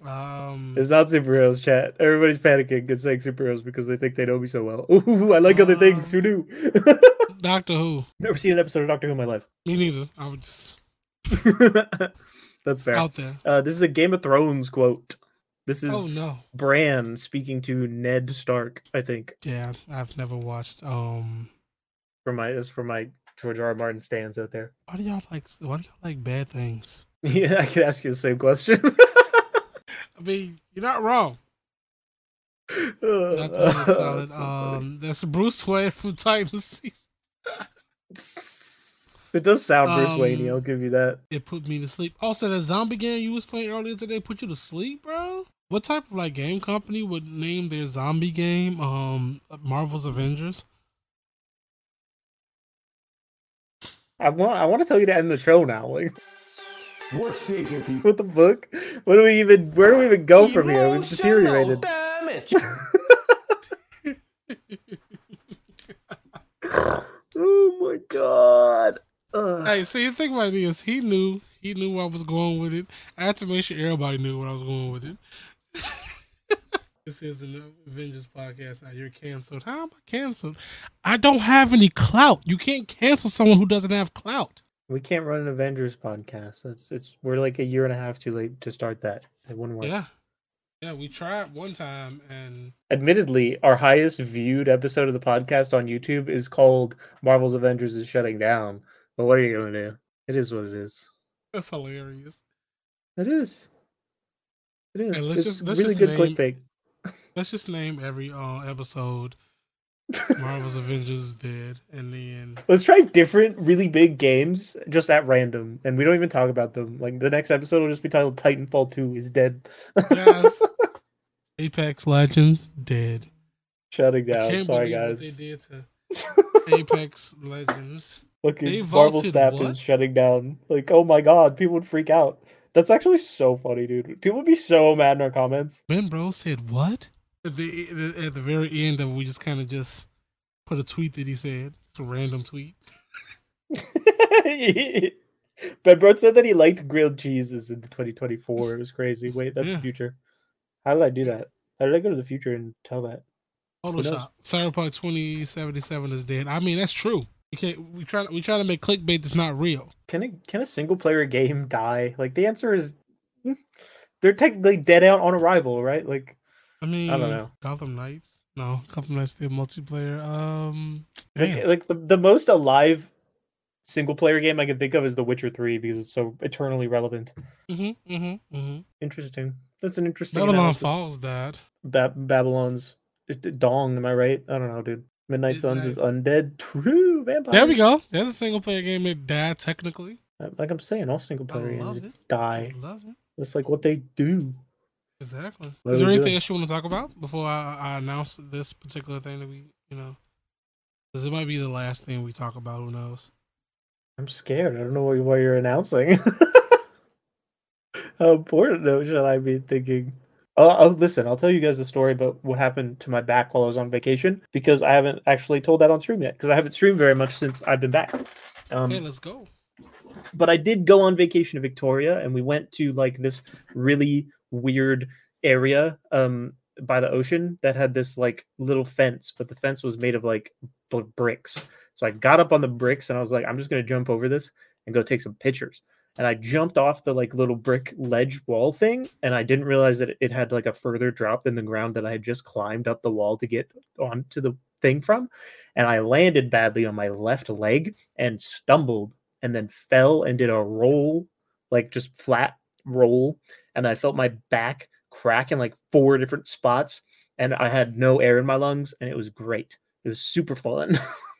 Um, It's not superheroes, chat. Everybody's panicking and saying superheroes because they think they know me me so well. Ooh, I like other things. Who knew? Doctor Who. Never seen an episode of Doctor Who in my life. Me neither. I would just That's fair. out there. Uh, this is a Game of Thrones quote. This is Oh no. Bran speaking to Ned Stark. I think Yeah, I've never watched. Um, for my is for my George R. R. Martin stands out there. why do y'all like? Why do y'all like bad things? Yeah, I could ask you the same question. I mean, you're not wrong. Uh, totally that's solid. so um, that's Bruce Wayne from Titans. It does sound Bruce Wayne. um, I'll give you that. It put me to sleep. Also, that zombie game you was playing earlier today put you to sleep, bro. What type of like game company would name their zombie game um Marvel's Avengers? I want. I want to tell you to end the show now. Like, What's shaking people? what the fuck? What do we even? Where do we even go from here? We've deteriorated. damage. oh my god. Ugh. Hey, see, the thing about it is, he knew he knew where I was going with it. I had to make sure everybody knew where I was going with it. this is an Avengers podcast. Now you're canceled. How am I canceled? I don't have any clout. You can't cancel someone who doesn't have clout. We can't run an Avengers podcast. It's it's we're like a year and a half too late to start that. It wouldn't work. Yeah, yeah. We tried one time, and Admittedly, our highest viewed episode of the podcast on YouTube is called Marvel's Avengers is shutting down. But what are you gonna do? It is what it is. that's hilarious. It is. It is. Let's it's just- let's really just good name- clickbait. Let's just name every uh, episode Marvel's Avengers is dead, and then Let's try different, really big games just at random, and we don't even talk about them. Like the next episode will just be titled "Titanfall Two is dead." yes, Apex Legends dead. Shutting down. Sorry, guys. they did to Apex Legends. Looking, They Marvel Snap what? is shutting down. Like, oh my god, people would freak out. That's actually so funny, dude. People would be so mad in our comments. Ben Bro said what? At the at the very end of, we just kind of just put a tweet that he said. It's a random tweet. ben Bro said that he liked grilled cheeses in 2024. It was crazy. Wait, that's Yeah. the future. How did I do that? How did I go to the future and tell that? knows? Photoshop. Cyberpunk 2077 is dead. I mean, that's true. You can't. We try. We try to make clickbait that's not real. Can a can a single player game die? Like the answer is, hmm, they're technically dead out on arrival, right? Like I mean, I don't know. Gotham Knights. No, Gotham Knights did multiplayer. Um, like, like the, the most alive single player game I can think of is The Witcher Three because it's so eternally relevant. Mm-hmm. Mm-hmm. Mm-hmm. Interesting. That's an interesting. Babylon analysis. Falls died. Ba- Babylon's it- it- Dong. Am I right? I don't know, dude. Midnight Suns is undead. True vampire. There we go. There's a single player game that died technically. Uh, like I'm saying, all single player games it. die. I love it. That's like what they do. Exactly. What Is there anything doing? else you want to talk about before I, I announce this particular thing that we, you know, because it might be the last thing we talk about. Who knows? I'm scared. I don't know what, what you're announcing. How important though should I be thinking? Oh, oh, listen, I'll tell you guys the story about what happened to my back while I was on vacation because I haven't actually told that on stream yet because I haven't streamed very much since I've been back. Um, okay, let's go. but I did go on vacation to Victoria and we went to like this really weird area um by the ocean that had this like little fence, but the fence was made of like bricks. So I got up on the bricks and I was like, I'm just gonna jump over this and go take some pictures. And I jumped off the like little brick ledge wall thing, and I didn't realize that it had like a further drop than the ground that I had just climbed up the wall to get onto the thing from. And I landed badly on my left leg and stumbled and then fell and did a roll, like just flat roll. And I felt my back crack in like four different spots. And I had no air in my lungs, and it was great. It was super fun.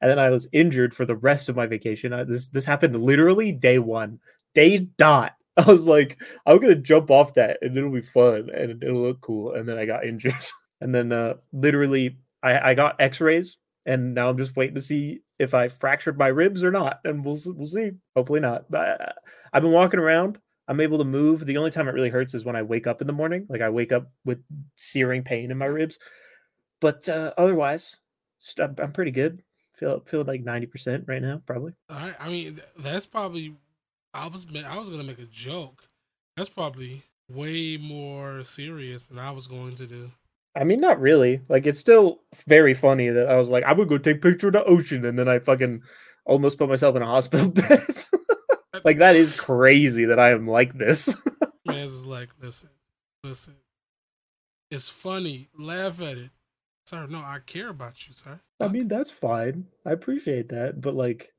and then I was injured for the rest of my vacation. I, this this happened literally day one, day dot. I was like, I'm gonna jump off that, and it'll be fun, and it'll look cool. And then I got injured, and then uh, literally I, I got X-rays, and now I'm just waiting to see if I fractured my ribs or not, and we'll we'll see. Hopefully not. But uh, I've been walking around. I'm able to move. The only time it really hurts is when I wake up in the morning. Like I wake up with searing pain in my ribs. But uh, otherwise, I'm pretty good. Feel feel like ninety percent right now, probably. All right. I mean, that's probably. I was I was gonna make a joke. That's probably way more serious than I was going to do. I mean, not really. Like it's still very funny that I was like, I would go take a picture of the ocean, and then I fucking almost put myself in a hospital bed. like that is crazy that I am like this. Man's is like, listen, listen. It's funny. Laugh at it, sir. No, I care about you, sir. I mean, that's fine. I appreciate that, but like,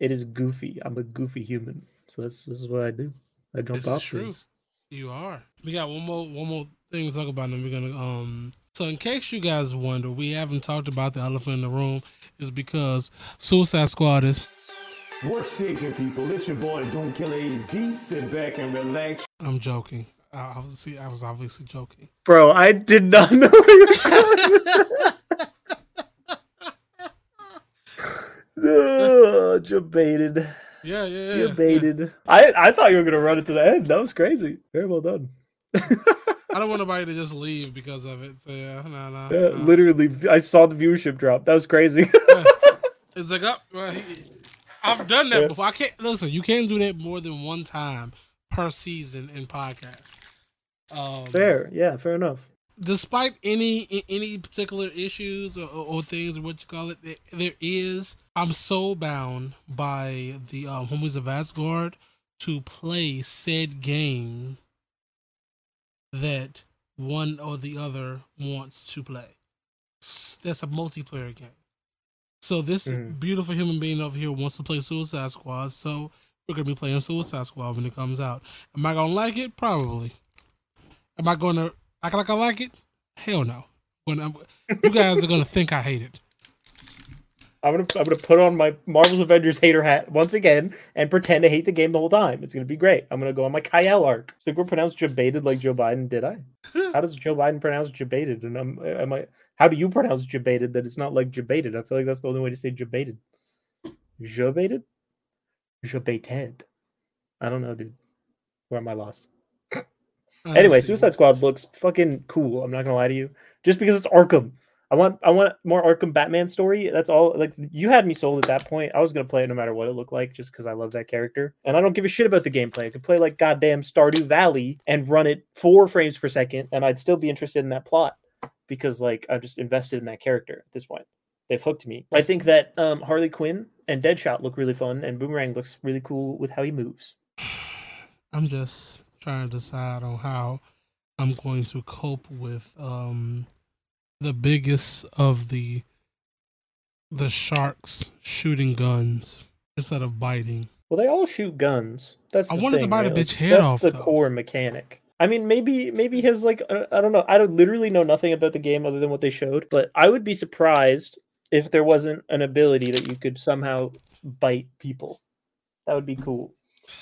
it is goofy. I'm a goofy human, so that's this is what I do. I jump This is off. true. things. You are. We got one more one more thing to talk about, and then we're gonna um. So in case you guys wonder, we haven't talked about the elephant in the room, is because Suicide Squad is. What's shaking, people? It's your boy Doom Killer HD. Sit back and relax. I'm joking. I, obviously, I was obviously joking. Bro, I did not know you were going. oh, debated. Yeah, yeah, yeah. yeah. Debated. I I thought you were gonna run it to the end. That was crazy. Very well done. I don't want nobody to just leave because of it. So yeah, no, no. Yeah, no. literally, I saw the viewership drop. That was crazy. It's like oh, well, I've done that Yeah. before. I can't listen. You can't do that more than one time per season in podcast. Um, fair, yeah, fair enough. despite any any particular issues or, or, or things or what you call it, there, there is. I'm so bound by the um, homies of Asgard to play said game that one or the other wants to play. That's a multiplayer game. So this Mhm. beautiful human being over here wants to play Suicide Squad. So we're gonna be playing Suicide Squad when it comes out. Am I gonna like it? Probably. Am I going to act like I like it? Hell no. When I'm, you guys are gonna think I hate it. I'm gonna I'm gonna put on my Marvel's Avengers hater hat once again and pretend to hate the game the whole time. It's gonna be great. I'm gonna go on my Kyle arc. So we're pronounced Jabated like Joe Biden, did I? How does Joe Biden pronounce Jabated? And I'm am I how do you pronounce Jabated that it's not like Jabated? I feel like that's the only way to say Jabated. Jabated? Jabated. I don't know, dude. Where am I lost? Anyway, Suicide Squad looks fucking cool. I'm not gonna lie to you. Just because it's Arkham. I want I want more Arkham Batman story. That's all. Like you had me sold at that point. I was gonna play it no matter what it looked like, just because I love that character. And I don't give a shit about the gameplay. I could play like goddamn Stardew Valley and run it four frames per second, and I'd still be interested in that plot because like I'm just invested in that character at this point. They've hooked me. I think that um, Harley Quinn and Deadshot look really fun, and Boomerang looks really cool with how he moves. I'm just trying to decide on how I'm going to cope with um the biggest of the the sharks shooting guns instead of biting. Well, they all shoot guns. That's I wanted to thing, bite a bitch head That's off, the though. core mechanic. I mean, maybe maybe his like uh, I don't know. I don't literally know nothing about the game other than what they showed, but I would be surprised if there wasn't an ability that you could somehow bite people. That would be cool.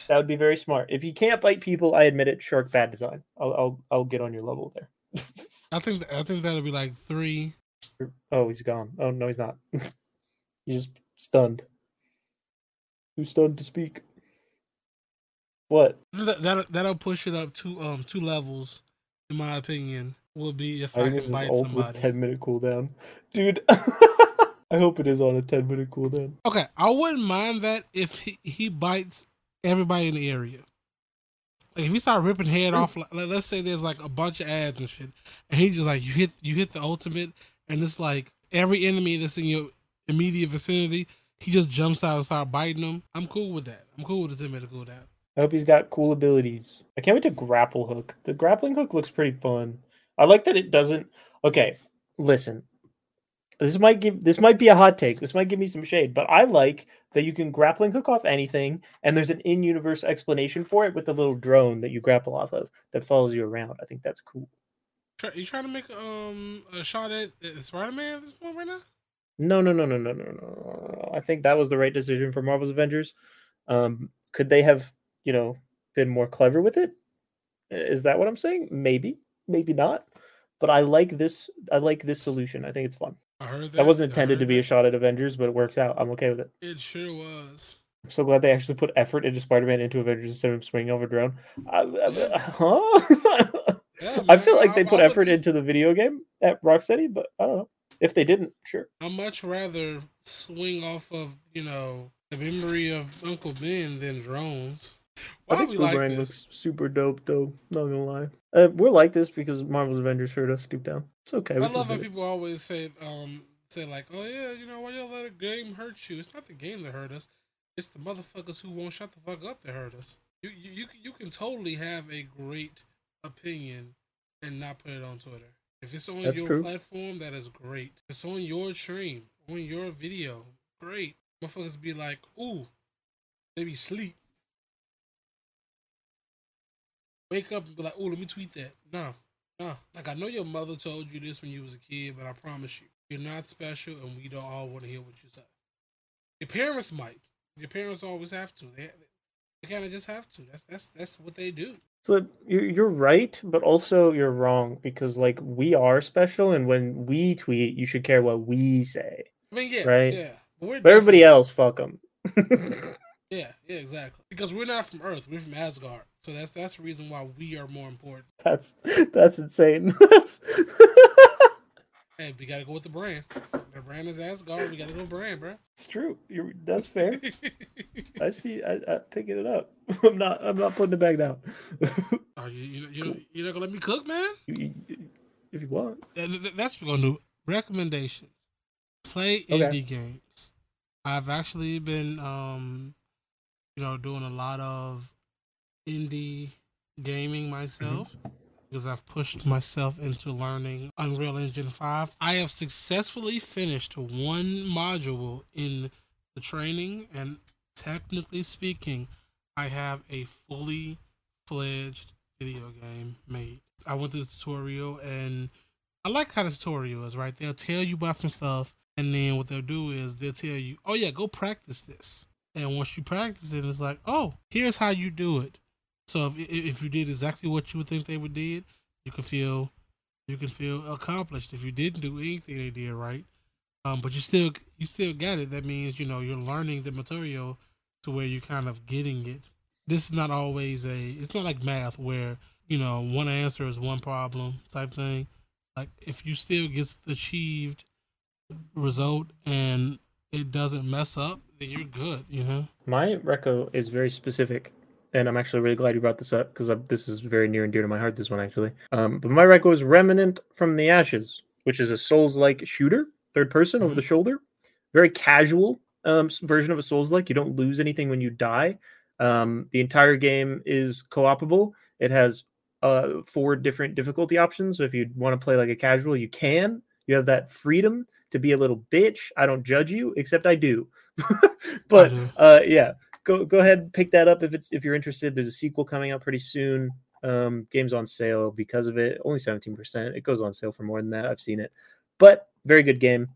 That would be very smart. If you can't bite people, I admit it. Shark bad design. I'll I'll, I'll get on your level there. I think I think that'll be like three. Oh, he's gone. Oh no, he's not. he's just stunned. Too stunned to speak. What? That that'll, that'll push it up two um two levels, in my opinion. Will be if I I, think can bite somebody. 10 minute cooldown. Dude, I hope it is on a 10 minute cooldown. Okay, I wouldn't mind that if he, he bites everybody in the area. Like if he start ripping head hmm. off, like, let's say there's like a bunch of ads and shit, and he just like you hit you hit the ultimate, and it's like every enemy that's in your immediate vicinity, he just jumps out and start biting them. I'm cool with that. I'm cool with the ten minute cooldown. I hope he's got cool abilities. I can't wait to grapple hook. The grappling hook looks pretty fun. I like that it doesn't. Okay, listen. This might give this might be a hot take. This might give me some shade, but I like that you can grappling hook off anything, and there's an in-universe explanation for it with the little drone that you grapple off of that follows you around. I think that's cool. Try, you trying to make um a shot at, at Spider Man at this point right now? No, no, no, no, no, no, no, no. I think that was the right decision for Marvel's Avengers. Um, could they have, you know, been more clever with it? Is that what I'm saying? Maybe, maybe not. But I like this. I like this solution. I think it's fun. I heard that. That wasn't intended to be a shot at Avengers, but it works out. I'm okay with it. It sure was. I'm so glad they actually put effort into Spider-Man into Avengers instead of swinging off a drone. I, I- huh? Yeah, I feel like they put effort into the video game at Rocksteady, but I don't know. If they didn't, sure. I much rather swing off of you know the memory of Uncle Ben than drones. I think like Boomerang this? looks super dope, though. Not gonna lie, uh, we're like this because Marvel's Avengers heard us stoop down. It's okay. I love how people always say, um, say like, "Oh yeah, you know why y'all let a game hurt you? It's not the game that hurt us. It's the motherfuckers who won't shut the fuck up that hurt us." You you you, can- you can totally have a great opinion and not put it on Twitter. If it's on That's your true. platform, that is great. If it's on your stream, on your video, great. Motherfuckers be like, "Ooh," they be sleep. Wake up and be like, "Oh, let me tweet that." No, no. Like I know your mother told you this when you was a kid, but I promise you, you're not special, and we don't all want to hear what you say. Your parents might. Your parents always have to. They, they kind of just have to. That's that's that's what they do. So you're you're right, but also you're wrong because like we are special, and when we tweet, you should care what we say. I mean, yeah, Right. yeah. But, But everybody else, fuck them. yeah, yeah, exactly. Because we're not from Earth. We're from Asgard. So that's that's the reason why we are more important. that's that's insane. That's Hey, we gotta go with the brand. The brand is Asgard. We gotta go brand, bro. it's true. You're that's fair. I see. I, I picking it up. I'm not. I'm not putting it back down. Are you you you you not gonna let me cook, man? You- you- if you want. Yeah, th- th- That's what we're gonna do. Recommendations. Play Okay. indie games. I've actually been um you know doing a lot of indie gaming myself mm-hmm. because I've pushed myself into learning Unreal Engine 5. I have successfully finished one module in the training and technically speaking, I have a fully fledged video game made. I went through the tutorial and I like how the tutorial is, right? They'll tell you about some stuff and then what they'll do is they'll tell you, Oh yeah, go practice this. And once you practice it, it's like, oh, here's how you do it. So if if you did exactly what you would think they would did, you can feel you can feel accomplished. If you didn't do anything they did right, um, but you still you still got it. That means you know you're learning the material to where you're kind of getting it. This is not always a. It's not like math where you know one answer is one problem type thing. Like if you still get the achieved result and it doesn't mess up, you're good. You know. My reco is very specific, and I'm actually really glad you brought this up because this is very near and dear to my heart. This one actually, um, but my reco is Remnant from the Ashes, which is a Souls-like shooter, third person mm-hmm. over the shoulder, very casual um, version of a Souls-like. You don't lose anything when you die. Um, the entire game is co-opable. It has uh, four different difficulty options. So if you want to play like a casual, you can. You have that freedom to be a little bitch. I don't judge you, except I do. but uh, yeah, go go ahead and pick that up if it's if you're interested. There's a sequel coming out pretty soon. Um, game's on sale because of it. Only 17%. It goes on sale for more than that. I've seen it, but very good game.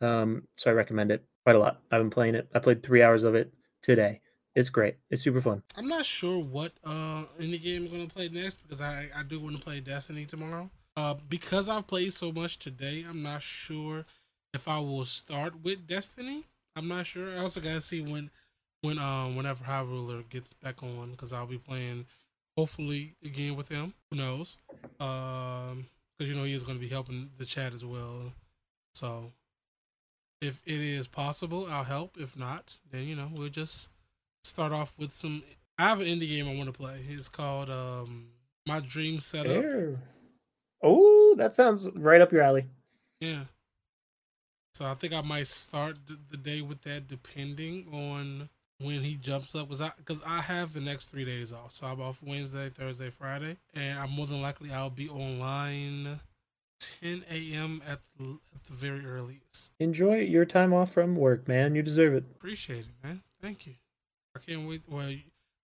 Um, so I recommend it quite a lot. I've been playing it. I played three hours of it today. It's great. It's super fun. I'm not sure what uh any game I'm gonna play next because I I do want to play Destiny tomorrow. Uh, because I've played so much today, I'm not sure if I will start with Destiny. I'm not sure. I also gotta see when when um whenever High Roller gets back on because I'll be playing hopefully again with him. Who knows? Um, because you know he is going to be helping the chat as well. So if it is possible, I'll help. If not, then you know we'll just start off with some. I have an indie game I want to play. It's called um My Dream Setup. Oh, that sounds right up your alley. Yeah. So I think I might start the day with that, depending on when he jumps up. Cause I, cause I have the next three days off. So I'm off Wednesday, Thursday, Friday, and I'm more than likely I'll be online 10 a.m. At the, at the very earliest. Enjoy your time off from work, man. You deserve it. Appreciate it, man. Thank you. I can't wait. Well,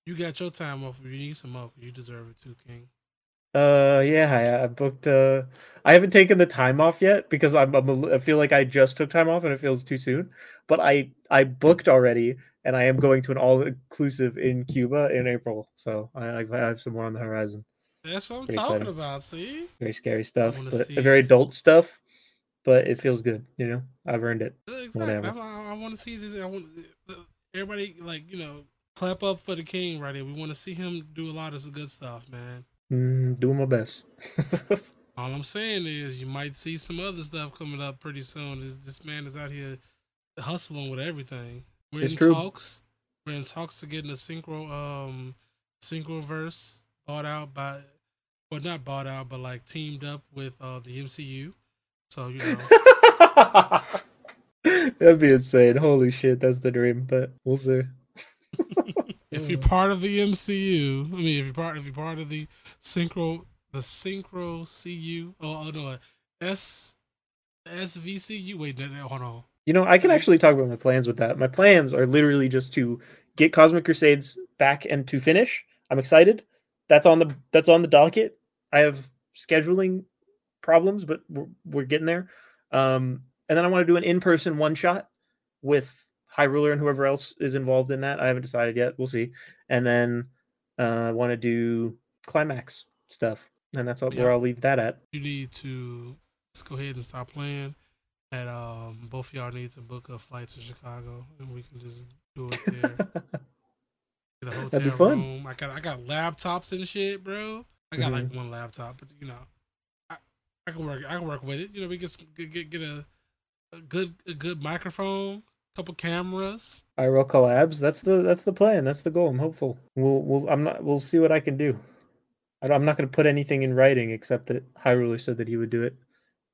you got your time off. If you need some more, you deserve it too, King. Uh, yeah, I, I booked. Uh, I haven't taken the time off yet because I'm, I'm. I feel like I just took time off and it feels too soon. But I I booked already, and I am going to an all inclusive in Cuba in April. So I, I have some more on the horizon. That's what I'm talking exciting. about. See, very scary stuff, but very adult stuff. But it feels good, you know. I've earned it. Exactly. I, I want to see this. I want everybody like you know clap up for the king right here. We want to see him do a lot of good stuff, man. Mm, doing my best. All I'm saying is you might see some other stuff coming up pretty soon. This this man is out here hustling with everything. We're it's in true. talks. We're in talks to getting a Syncro um Syncro verse bought out by well not bought out but like teamed up with uh the MCU. So you know That'd be insane. Holy shit, that's the dream, but we'll see. if you're part of the MCU, I mean, if you're part, if you're part of the Syncro, the Syncro CU, oh, oh no, S SVCU. Wait, no, hold on. You know, I can actually talk about my plans with that. My plans are literally just to get Cosmic Crusades back and to finish. I'm excited. That's on the that's on the docket. I have scheduling problems, but we're, we're getting there. Um, and then I want to do an in-person one shot with High Roller and whoever else is involved in that. I haven't decided yet. We'll see. And then uh, I want to do climax stuff, and that's all, yeah. where I'll leave that at. You need to let's go ahead and stop playing. And um, both of y'all need to book a flight to Chicago, and we can just do it there. Get a hotel That'd be fun. room. I got I got laptops and shit, bro. I got mm-hmm. like one laptop, but you know, I, I can work I can work with it. You know, we get get get, get a, a good a good microphone, couple cameras. IRL collabs. That's the that's the plan. That's the goal. I'm hopeful. We'll we'll I'm not we'll see what I can do. I am not going to put anything in writing except that High Roller said that he would do it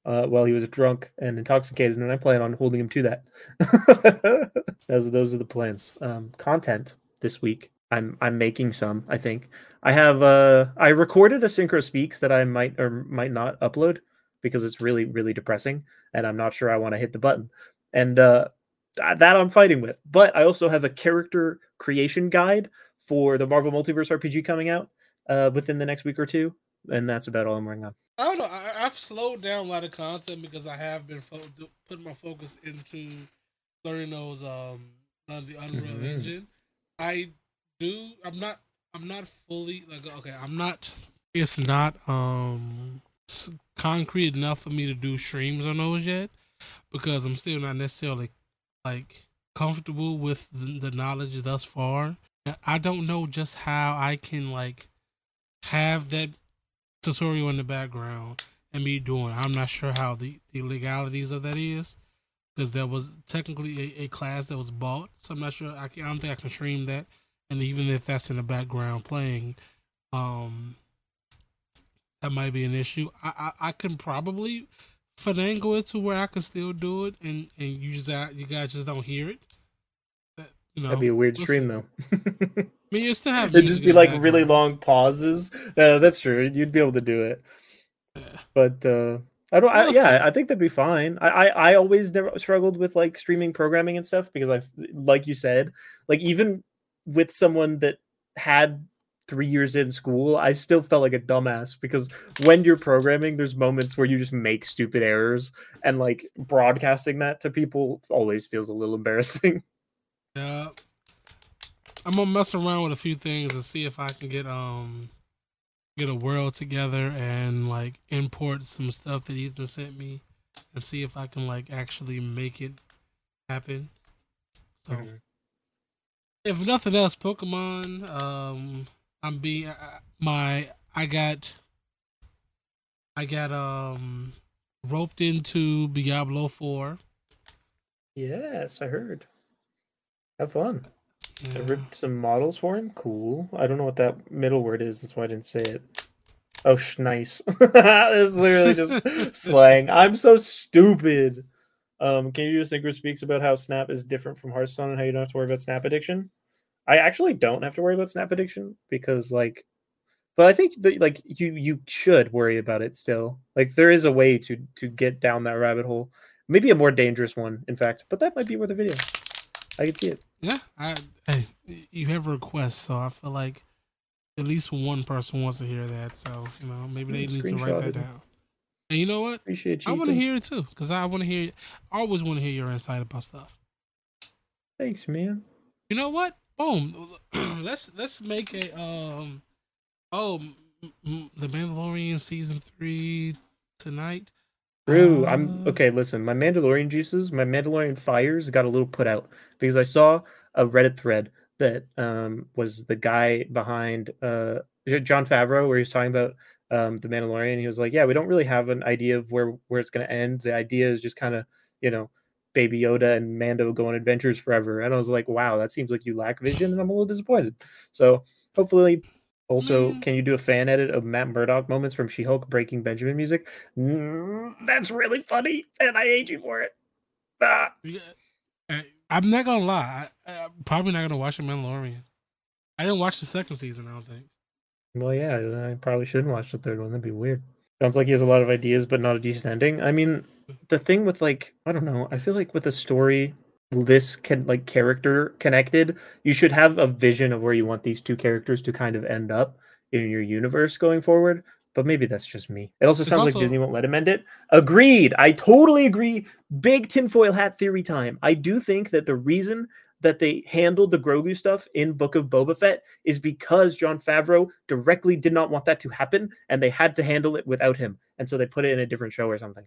uh, while he was drunk and intoxicated, and I plan on holding him to that. those those are the plans. Um, content this week. I'm I'm making some. I think I have. Uh, I recorded a Syncro speaks that I might or might not upload because it's really really depressing, and I'm not sure I want to hit the button. And uh, that I'm fighting with. But I also have a character creation guide for the Marvel Multiverse RPG coming out uh, within the next week or two and that's about all I'm working on. I don't know. I, I've slowed down a lot of content because I have been fo- putting my focus into learning those um on the Unreal Mhm. Engine. I do. I'm not. I'm not fully like okay. I'm not. It's not um concrete enough for me to do streams on those yet because I'm still not necessarily like comfortable with the, knowledge thus far. I don't know just how I can like have that tutorial in the background and me doing. I'm not sure how the, the legalities of that is because there was technically a, a class that was bought, so I'm not sure. I, can, I don't think I can stream that, and even if that's in the background playing, um, that might be an issue. I I, I can probably finagle it to where I can still do it, and and you just uh, you guys just don't hear it. That, you know, That'd be a weird stream see. though. I mean, you still have It'd just be in the like really background. long pauses. Uh, that's true. You'd be able to do it. Yeah. But uh I don't I, We'll yeah. I think that'd be fine. I, I I always never struggled with like streaming programming and stuff because I've, like you said, like even with someone that had 3 years in school, I still felt like a dumbass because when you're programming there's moments where you just make stupid errors and like broadcasting that to people always feels a little embarrassing. Yeah. I'm gonna mess around with a few things and see if I can get um get a world together and like import some stuff that Ethan sent me and see if I can like actually make it happen. So Mhm. if nothing else, Pokemon, um I'm being uh, my I got I got um roped into Diablo 4. Yes, I heard. Have fun. I ripped some models for him. Cool. I don't know what that middle word is. That's why I didn't say it. Oh, sh- nice. this is literally just slang. I'm so stupid. Um, can you do a Syncro speaks about how Snap is different from Hearthstone and how you don't have to worry about Snap addiction? I actually don't have to worry about Snap addiction because, like, but I think that like you you should worry about it still. Like, there is a way to to get down that rabbit hole. Maybe a more dangerous one, in fact. But that might be worth a video. I can see it. Yeah, I hey, you have a request, so I feel like at least one person wants to hear that. So you know, maybe they need to write that down. And you know what? Appreciate you. I want to hear it too, because I want to hear. I always want to hear your insight about stuff. Thanks, man. You know what? Boom. let's let's make a um. Oh, the Mandalorian season three tonight. True. I'm Uh, okay. Listen, my Mandalorian juices, my Mandalorian fires got a little put out because I saw a Reddit thread that um, was the guy behind uh, Jon Favreau, where he was talking about um, the Mandalorian. He was like, "Yeah, we don't really have an idea of where where it's going to end. The idea is just kind of, you know, Baby Yoda and Mando go on adventures forever." And I was like, "Wow, that seems like you lack vision," and I'm a little disappointed. So hopefully. Also, Mm. can you do a fan edit of Matt Murdock moments from She-Hulk breaking Benjamin music? Mm, that's really funny, and I hate you for it. Ah. Uh, I'm not gonna lie. I, I'm probably not gonna watch the Mandalorian. I didn't watch the second season. I don't think. Well, yeah, I probably shouldn't watch the third one. That'd be weird. Sounds like he has a lot of ideas, but not a decent ending. I mean, the thing with like, I don't know. I feel like with a story this can like character connected, you should have a vision of where you want these two characters to kind of end up in your universe going forward. But maybe that's just me. It also It's sounds like Disney won't let him end it. Agreed. I totally agree. Big tinfoil hat theory time. I do think that the reason that they handled the Grogu stuff in Book of Boba Fett is because Jon Favreau directly did not want that to happen, and they had to handle it without him, and so they put it in a different show or something.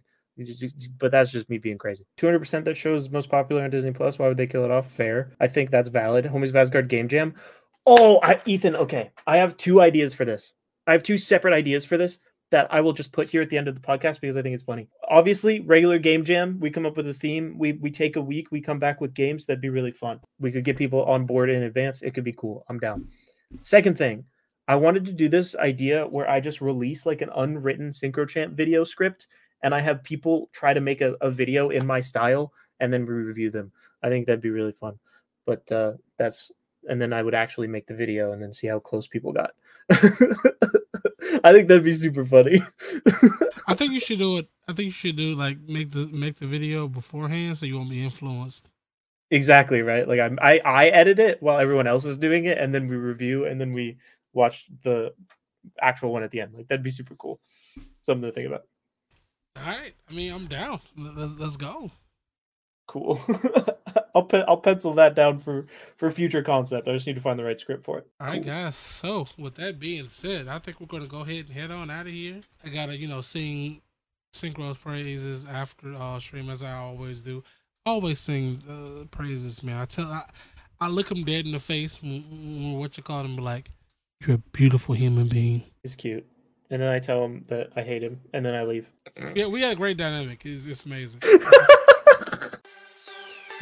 But that's just me being crazy. Two hundred percent that show is most popular on Disney Plus. Why would they kill it off? Fair. I think that's valid. Homies of Asgard Game Jam. Oh, I, Ethan. Okay, I have two ideas for this. I have two separate ideas for this that I will just put here at the end of the podcast because I think it's funny. Obviously, regular game jam, we come up with a theme. We we take a week, we come back with games that'd be really fun. We could get people on board in advance. It could be cool. I'm down. Second thing, I wanted to do this idea where I just release like an unwritten Syncro Champ video script and I have people try to make a, a video in my style and then we review them. I think that'd be really fun. But uh that's and then I would actually make the video and then see how close people got. I think that'd be super funny. I think you should do it. I think you should do like make the make the video beforehand so you won't be influenced. exactly right. Like I'm, I I edit it while everyone else is doing it, and then we review, and then we watch the actual one at the end. Like that'd be super cool. Something to think about. All right. I mean, I'm down. Let's, let's go. Cool. I'll pe- I'll pencil that down for for future concept. I just need to find the right script for it. All right, guys. So, with that being said, I think we're going to go ahead and head on out of here. I got to, you know, sing Syncro's praises after uh, stream as I always do. Always sing uh, praises, man. I tell, I, I look him dead in the face when, when what you call him, like, you're a beautiful human being. He's cute. And then I tell him that I hate him, and then I leave. Yeah, we had a great dynamic. It's, it's amazing.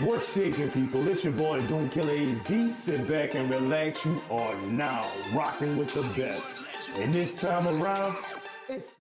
What's shaking, people? It's your boy Don't Kill HD. Sit back and relax. You are now rocking with the best. And this time around, it's